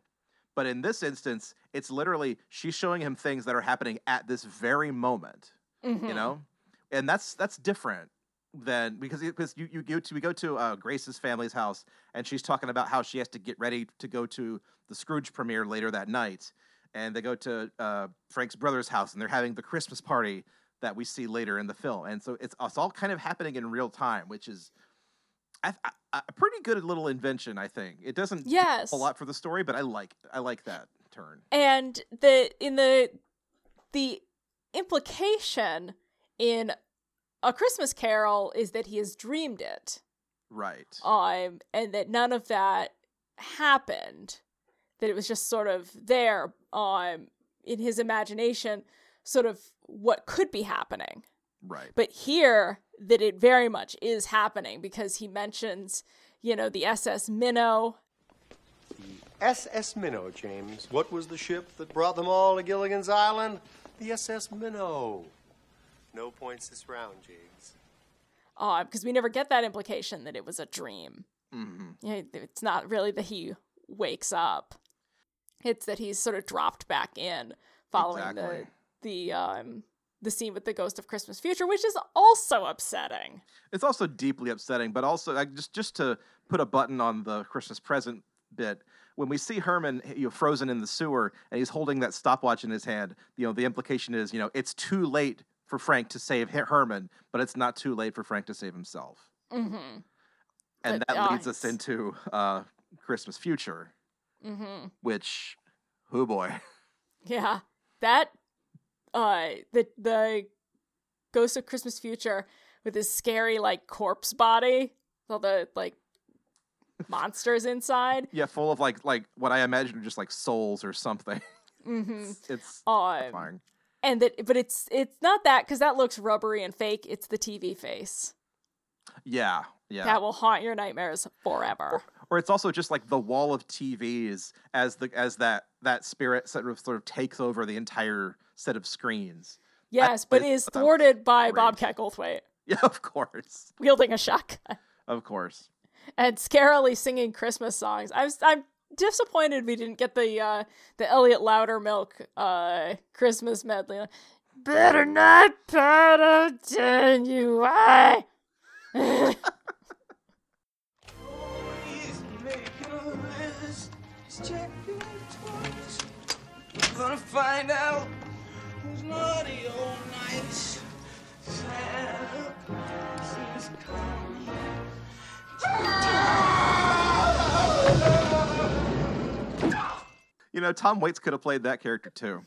A: But in this instance, it's literally she's showing him things that are happening at this very moment, you
B: mhm.
A: know, and that's that's different than because because you, you go to we go to uh, Grace's family's house and she's talking about how she has to get ready to go to the Scrooge premiere later that night, and they go to uh, Frank's brother's house and they're having the Christmas party that we see later in the film, and so it's it's all kind of happening in real time, which is. I, I, a pretty good little invention, I think. It doesn't do
B: Yes.
A: a lot for the story, but I like I like that turn.
B: and the in the the implication in a christmas carol is that he has dreamed it
A: Right.
B: um and that none of that happened that it was just sort of there um in his imagination sort of what could be happening
A: right.
B: but here that it very much is happening because he mentions you know the ss minnow The
G: SS Minnow, James. What was the ship that brought them all to Gilligan's Island? The SS Minnow. No points this round, James.
B: uh, because we never get that implication that it was a dream
A: hmm
B: Yeah, it's not really that he wakes up. It's that he's sort of dropped back in following
A: Exactly.
B: the the um the scene with the ghost of Christmas Future, which is also upsetting.
A: It's also deeply upsetting, but also like, just just to put a button on the Christmas present bit. When we see Herman, you know, frozen in the sewer, and he's holding that stopwatch in his hand, you know, the implication is, you know, it's too late for Frank to save Herman, but it's not too late for Frank to save himself,
B: Mm-hmm.
A: and
B: But,
A: that leads us into uh, Christmas Future,
B: Mm-hmm.
A: which, oh boy,
B: Yeah. That uh the the ghost of Christmas Future with his scary like corpse body, with all the like monsters inside.
A: yeah, full of like like what I imagine are just like souls or something.
B: Mm-hmm.
A: it's
B: Um,
A: terrifying.
B: and that but it's it's not that because that looks rubbery and fake it's the tv face
A: Yeah, yeah.
B: that will haunt your nightmares forever
A: or it's also just like the wall of TVs as the as that that spirit sort of sort of takes over the entire set of screens.
B: yes but
A: but
B: is thwarted by
A: great.
B: bobcat goldthwait
A: Yeah, of course,
B: wielding a shotgun
A: of course.
B: and scarily singing christmas songs i'm i'm disappointed we didn't get the uh the Elliot Loudermilk uh Christmas medley. Better not better than you I.
D: Gonna find out who's naughty all night. Santa Claus is coming.
A: You know, Tom Waits could have played that character too.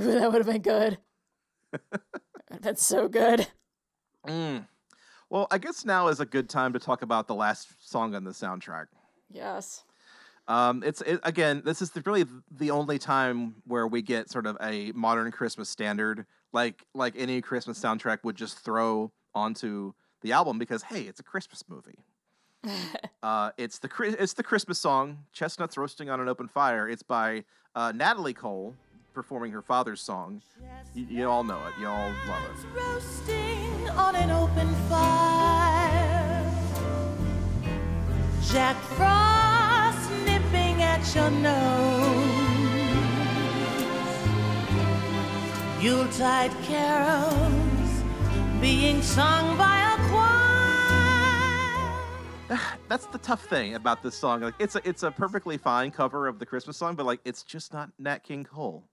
B: Ooh, that would have been good. That's so good.
A: Mm. Well, I guess now is a good time to talk about the last song on the soundtrack.
B: Yes.
A: Um, it's it, again, this is the, really the only time where we get sort of a modern Christmas standard, like like any Christmas soundtrack would just throw onto the album because hey, it's a Christmas movie. uh, it's the it's the Christmas song "Chestnuts Roasting on an Open Fire." It's by uh, Natalie Cole performing her father's song. You, you all know it. You all love it.
D: roasting on an open fire. Jack Frost nipping at your nose. Yuletide carols being sung by a choir.
A: That's the tough thing about this song. Like it's a it's a perfectly fine cover of the Christmas song, but like it's just not Nat King Cole.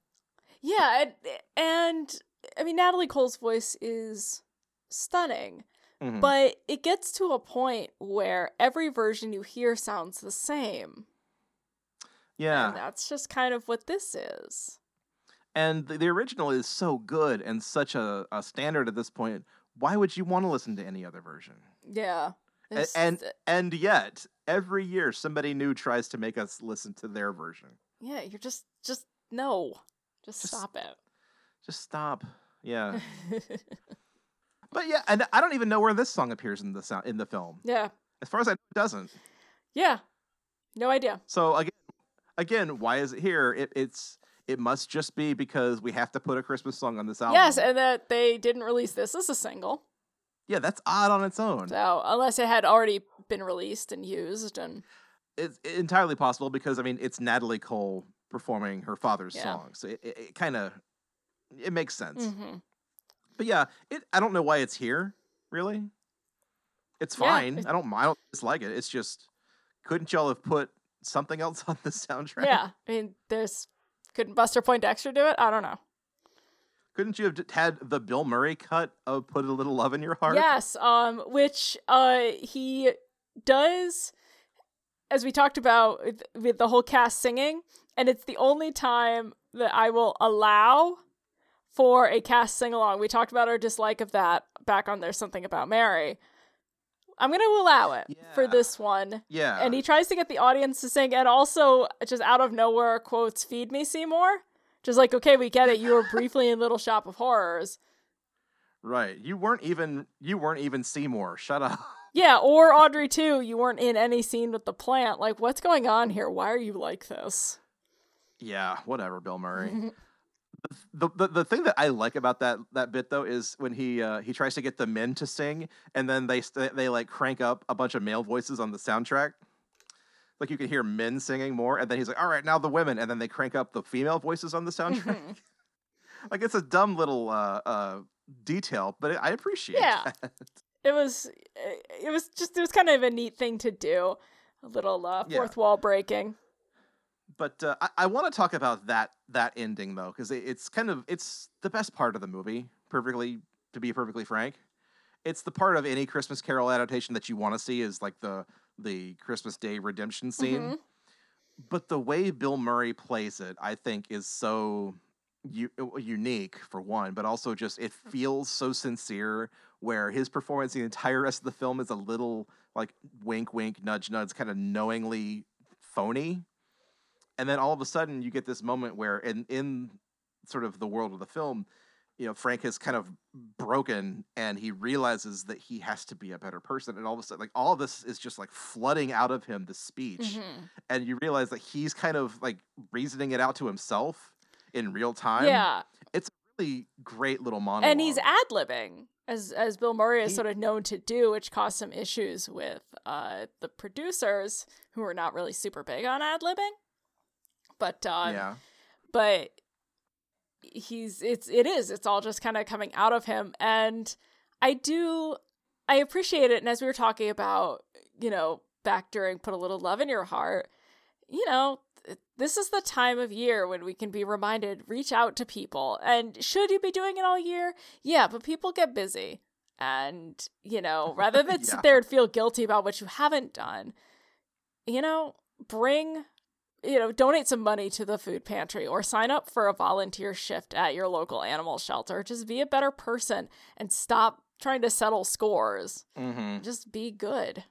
B: Yeah, and, and I mean Natalie Cole's voice is stunning,
A: Mhm.
B: but it gets to a point where every version you hear sounds the same.
A: Yeah.
B: And that's just kind of what this is.
A: And the, the original is so good and such a, a standard at this point. Why would you want to listen to any other version?
B: Yeah.
A: A-
B: It's-
A: and and yet, every year somebody new tries to make us listen to their version.
B: yeah, you're just just no. Just,
A: Just-
B: stop it.
A: Just stop. Yeah. but yeah, and I don't even know where this song appears in the sound in the film.
B: yeah.
A: As far as I know, it doesn't.
B: Yeah. No idea.
A: So again, again, why is it here? It, it's it must just be because we have to put a Christmas song on this album.
B: Yes, and that they didn't release this as a single.
A: yeah, that's odd on its own.
B: So unless it had already been released and used and
A: it's entirely possible because I mean it's Natalie Cole performing her father's
B: Yeah.
A: song, so it, it, it kind of it makes sense.
B: Mhm.
A: But yeah, it I don't know why it's here. Really, it's
B: Yeah,
A: fine.
B: it's-
A: I don't I don't dislike it. It's just couldn't y'all have put something else on the soundtrack?
B: Yeah, I mean, there's couldn't Buster Poindexter do it? I don't know.
A: Couldn't you have had the Bill Murray cut of "Put a Little Love in Your Heart"?
B: Yes, um, which uh he does, as we talked about with, with the whole cast singing, and it's the only time that I will allow for a cast sing along. We talked about our dislike of that back on There's Something About Mary. I'm going to allow it for this one.
A: Yeah.
B: And he tries to get the audience to sing, and also just out of nowhere quotes "Feed me, Seymour." Just like, okay, we get it. You were briefly in Little Shop of Horrors.
A: Right. You weren't even you weren't even Seymour. Shut up.
B: Yeah, or Audrey too. You weren't in any scene with the plant. Like, what's going on here? Why are you like this?
A: Yeah, whatever, Bill Murray. the, the the thing that I like about that that bit though is when he uh, he tries to get the men to sing, and then they they like crank up a bunch of male voices on the soundtrack. Like you can hear men singing more, and then he's like, "All right, now the women," and then they crank up the female voices on the soundtrack. like it's a dumb little uh, uh, detail, but I appreciate.
B: Yeah.
A: that.
B: It was, it was just, it was kind of a neat thing to do. A little uh,
A: Yeah.
B: fourth wall breaking.
A: But uh, I, I want to talk about that that ending though, because it, it's kind of it's the best part of the movie. Perfectly, to be perfectly frank, it's the part of any Christmas Carol adaptation that you want to see is like the the Christmas Day redemption scene.
B: Mhm.
A: But the way Bill Murray plays it, I think, is so u- uh, unique for one, but also just it feels so sincere. Where his performance, the entire rest of the film, is a little like wink, wink, nudge, nudge, kind of knowingly phony and then all of a sudden you get this moment where in in sort of the world of the film you know frank has kind of broken and he realizes that he has to be a better person and all of a sudden like all of this is just like flooding out of him the speech
B: Mhm.
A: and you realize that he's kind of like reasoning it out to himself in real time
B: Yeah.
A: it's a really great little monologue
B: And he's ad libbing, as as Bill Murray is
A: He-
B: sort of known to do, which caused some issues with uh, the producers who are not really super big on ad libbing. But um,
A: yeah.
B: but he's it's it is it's all just kind of coming out of him. And i do i appreciate it. And as we were talking about you know back during put a little love in your heart you know this is the time of year when we can be reminded reach out to people. And should you be doing it all year? Yeah but people get busy. And you know rather than
A: Yeah.
B: sit there and feel guilty about what you haven't done you know bring you know, donate some money to the food pantry or sign up for a volunteer shift at your local animal shelter. Just be a better person and stop trying to settle scores.
A: Mm-hmm.
B: Just be good.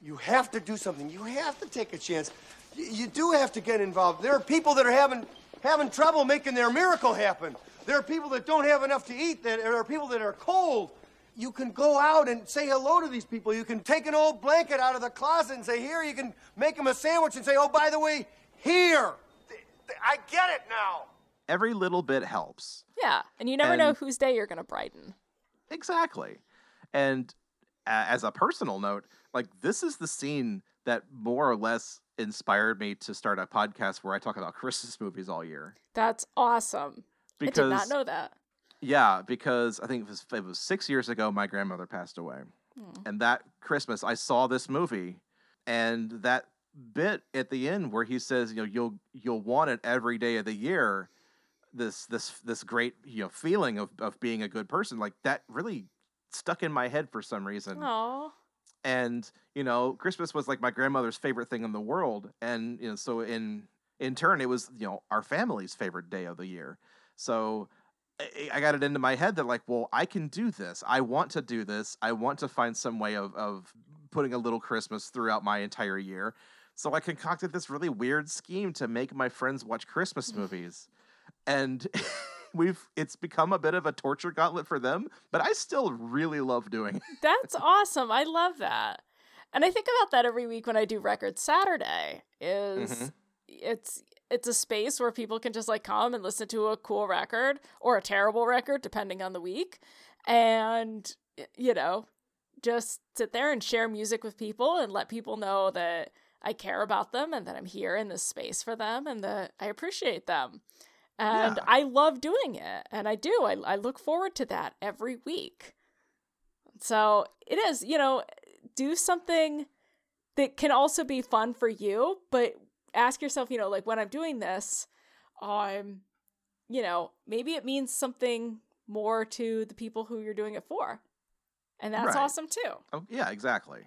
G: You have to do something. You have to take a chance. You, you do have to get involved. There are people that are having having trouble making their miracle happen. There are people that don't have enough to eat. That there are people that are cold. You can go out and say hello to these people. You can take an old blanket out of the closet and say, "Here." You can make them a sandwich and say, "Oh, by the way, here." Th- th- I get it now.
A: Every little bit helps.
B: Yeah. And you never know whose day you're going to brighten.
A: Exactly. And uh, as a personal note, like this is the scene that more or less inspired me to start a podcast where I talk about Christmas movies all year.
B: That's awesome. I did not know that.
A: Yeah, because I think it was it was six years ago my grandmother passed away,
B: Hmm.
A: and that Christmas I saw this movie, and that bit at the end where he says, you know, you'll you'll want it every day of the year. This this this great you know feeling of of being a good person like that really stuck in my head for some reason
B: Oh,
A: and you know christmas was like my grandmother's favorite thing in the world and you know so in in turn it was you know our family's favorite day of the year so I- got it into my head that like well i can do this i want to do this i want to find some way of of putting a little christmas throughout my entire year so i concocted this really weird scheme to make my friends watch christmas movies and we've it's become a bit of a torture gauntlet for them but i still really love doing it
B: that's awesome. I love that. And I think about that every week when I do Record Saturday. Is
A: Mhm.
B: it's it's a space where people can just like come and listen to a cool record or a terrible record depending on the week and you know just sit there and share music with people and let people know that I care about them and that I'm here in this space for them and that I appreciate them. And
A: Yeah.
B: I love doing it. And I do. I, I look forward to that every week. So it is, you know, do something that can also be fun for you, but ask yourself, you know, like when I'm doing this, um, you know, maybe it means something more to the people who you're doing it for. And that's
A: Right.
B: awesome too.
A: Oh yeah, exactly.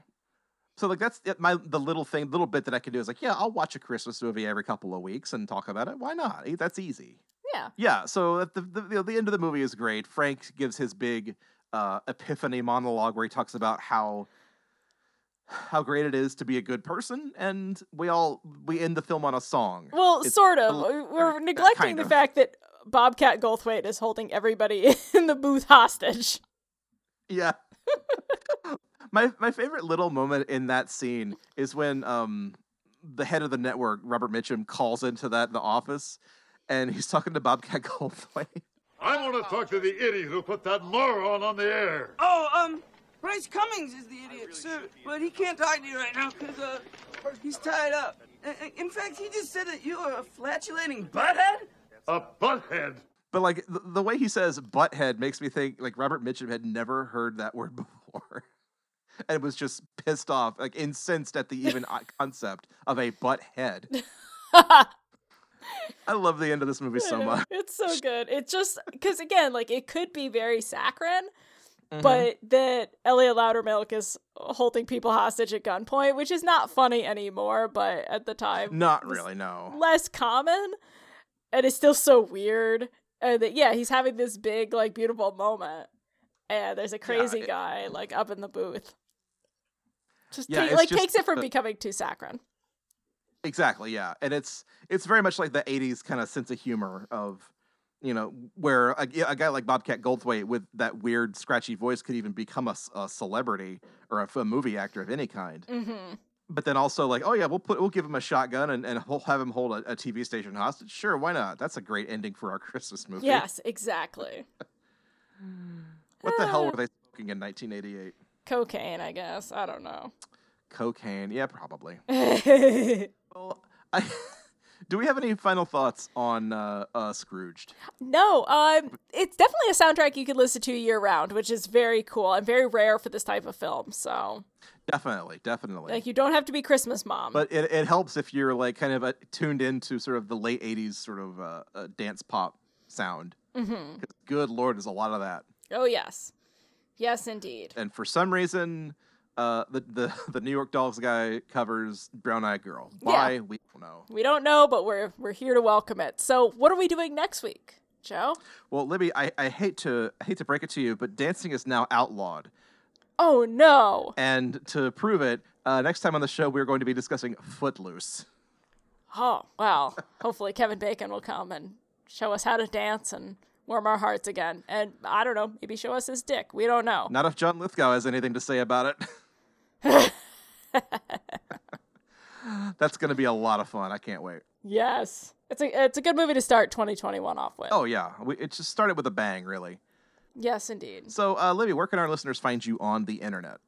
A: So like that's it, my the little thing, little bit that I can do is like, yeah, I'll watch a Christmas movie every couple of weeks and talk about it. Why not? That's easy.
B: Yeah.
A: Yeah. So at the the, you know, the end of the movie is great. Frank gives his big uh, epiphany monologue where he talks about how how great it is to be a good person, and we all we end the film on a song.
B: Well,
A: It's
B: sort of.
A: a
B: We-
A: l-
B: We're neglecting
A: kind
B: the fact that Bobcat Goldthwait is holding everybody in the booth hostage.
A: Yeah. my my favorite little moment in that scene is when um the head of the network, Robert Mitchum, calls into that the office and he's talking to Bobcat Goldthwait.
I: I want to talk to the idiot who put that moron on the air.
J: Oh, um, Brice Cummings is the idiot, sir. But he can't talk to you right now because, uh, he's tied up. I- I- In fact, he just said that you are a flatulating butthead?
I: A butthead.
A: But like the, the way he says butthead makes me think like Robert Mitchum had never heard that word before. And was just pissed off, like incensed at the even uh, concept of a butthead. I love the end of this movie so much.
B: It's so good. It's just because again, like it could be very saccharine,
A: Mhm.
B: but that Elliot Loudermilk is holding people hostage at gunpoint, which is not funny anymore. But at the time,
A: Not really, no.
B: less common, and it's still so weird. And that yeah, he's having this big, like, beautiful moment, and there's a crazy
A: it-
B: guy like up in the booth. Just
A: Yeah,
B: like
A: just
B: takes it from
A: the-
B: becoming too saccharine.
A: Exactly, yeah, and it's it's very much like the '80s kind of sense of humor of, you know, where a, a guy like Bobcat Goldthwait with that weird scratchy voice could even become a celebrity or a movie actor of any kind.
B: Mm-hmm.
A: But then also like, oh yeah, we'll put we'll give him a shotgun and and we'll have him hold a, a TV station hostage. Sure, why not? That's a great ending for our Christmas movie.
B: Yes, exactly.
A: What the hell
B: Ah.
A: were they smoking in 1988?
B: Cocaine, I guess. I don't know.
A: Cocaine? Yeah, probably. Well, I Do we have any final thoughts on uh, uh, Scrooged?
B: No, um, it's definitely a soundtrack you could listen to year round, which is very cool and very rare for this type of film. So,
A: Definitely, definitely.
B: like, you don't have to be Christmas mom.
A: But it, it helps if you're like kind of uh, tuned into sort of the late '80s sort of uh, uh, dance pop sound.
B: Mhm.
A: 'Cause Good lord, there's a lot of that.
B: oh yes, yes indeed.
A: And for some reason, uh, the the the New York Dolls guy covers Brown Eyed Girl. Why
B: Yeah.
A: we don't know.
B: We don't know, but we're we're here to welcome it. So, what are we doing next week, Joe?
A: Well, Libby, I, I hate to I hate to break it to you, but dancing is now outlawed.
B: Oh no!
A: And to prove it, uh, next time on the show, we're going to be discussing Footloose.
B: Oh well, hopefully Kevin Bacon will come and show us how to dance and warm our hearts again. And I don't know, maybe show us his dick. We don't know.
A: Not if John Lithgow has anything to say about it. That's going to be a lot of fun. I can't wait.
B: Yes, it's a it's a good movie to start 2021 off with.
A: Oh yeah, we, it just started with a bang, really.
B: Yes, indeed.
A: So, uh, Libby, where can our listeners find you on the internet?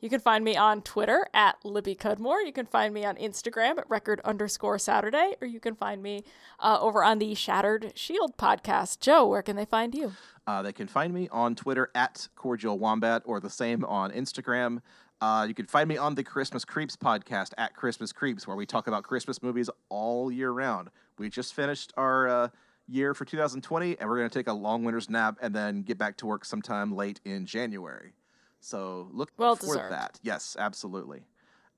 B: You can find me on Twitter at Libby Cudmore. You can find me on Instagram at record underscore Saturday, or you can find me uh, over on the Shattered Shield podcast. Joe, where can they find you?
A: Uh, they can find me on Twitter at Cordial Wombat or the same on Instagram. Uh, you can find me on the Christmas Creeps podcast at Christmas Creeps, where we talk about Christmas movies all year round. We just finished our uh, year for 2020, and we're going to take a long winter's nap and then get back to work sometime late in January. So look
B: Well
A: for
B: deserved.
A: that. Yes, absolutely.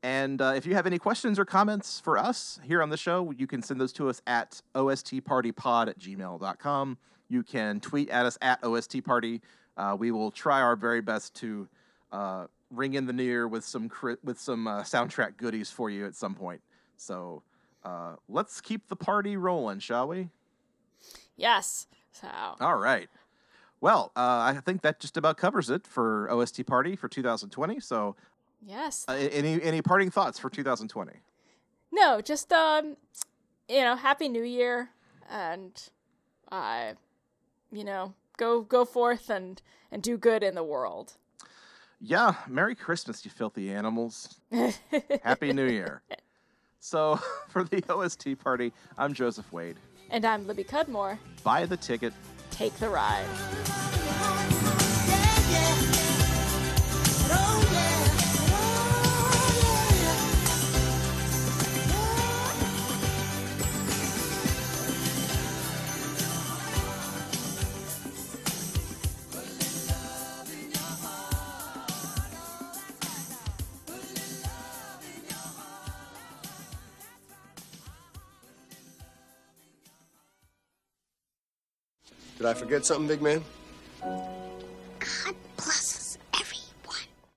A: And uh, if you have any questions or comments for us here on the show, you can send those to us at ostpartypod at gmail.com. You can tweet at us at ostparty. Uh, we will try our very best to uh, ring in the new year with some with some uh, soundtrack goodies for you at some point. So uh, let's keep the party rolling, shall we?
B: Yes. So,
A: All right. Well, uh, I think that just about covers it for OST Party for 2020. So,
B: yes.
A: uh, any any parting thoughts for 2020?
B: No, just um, you know, happy New Year, and uh, you know, go go forth and and do good in the world.
A: Yeah, Merry Christmas, you filthy animals. Happy New Year. So, for the OST Party, I'm Joseph Wade.
B: And I'm Libby Cudmore.
A: Buy the ticket.
B: Take the ride.
K: Did I forget something, big man?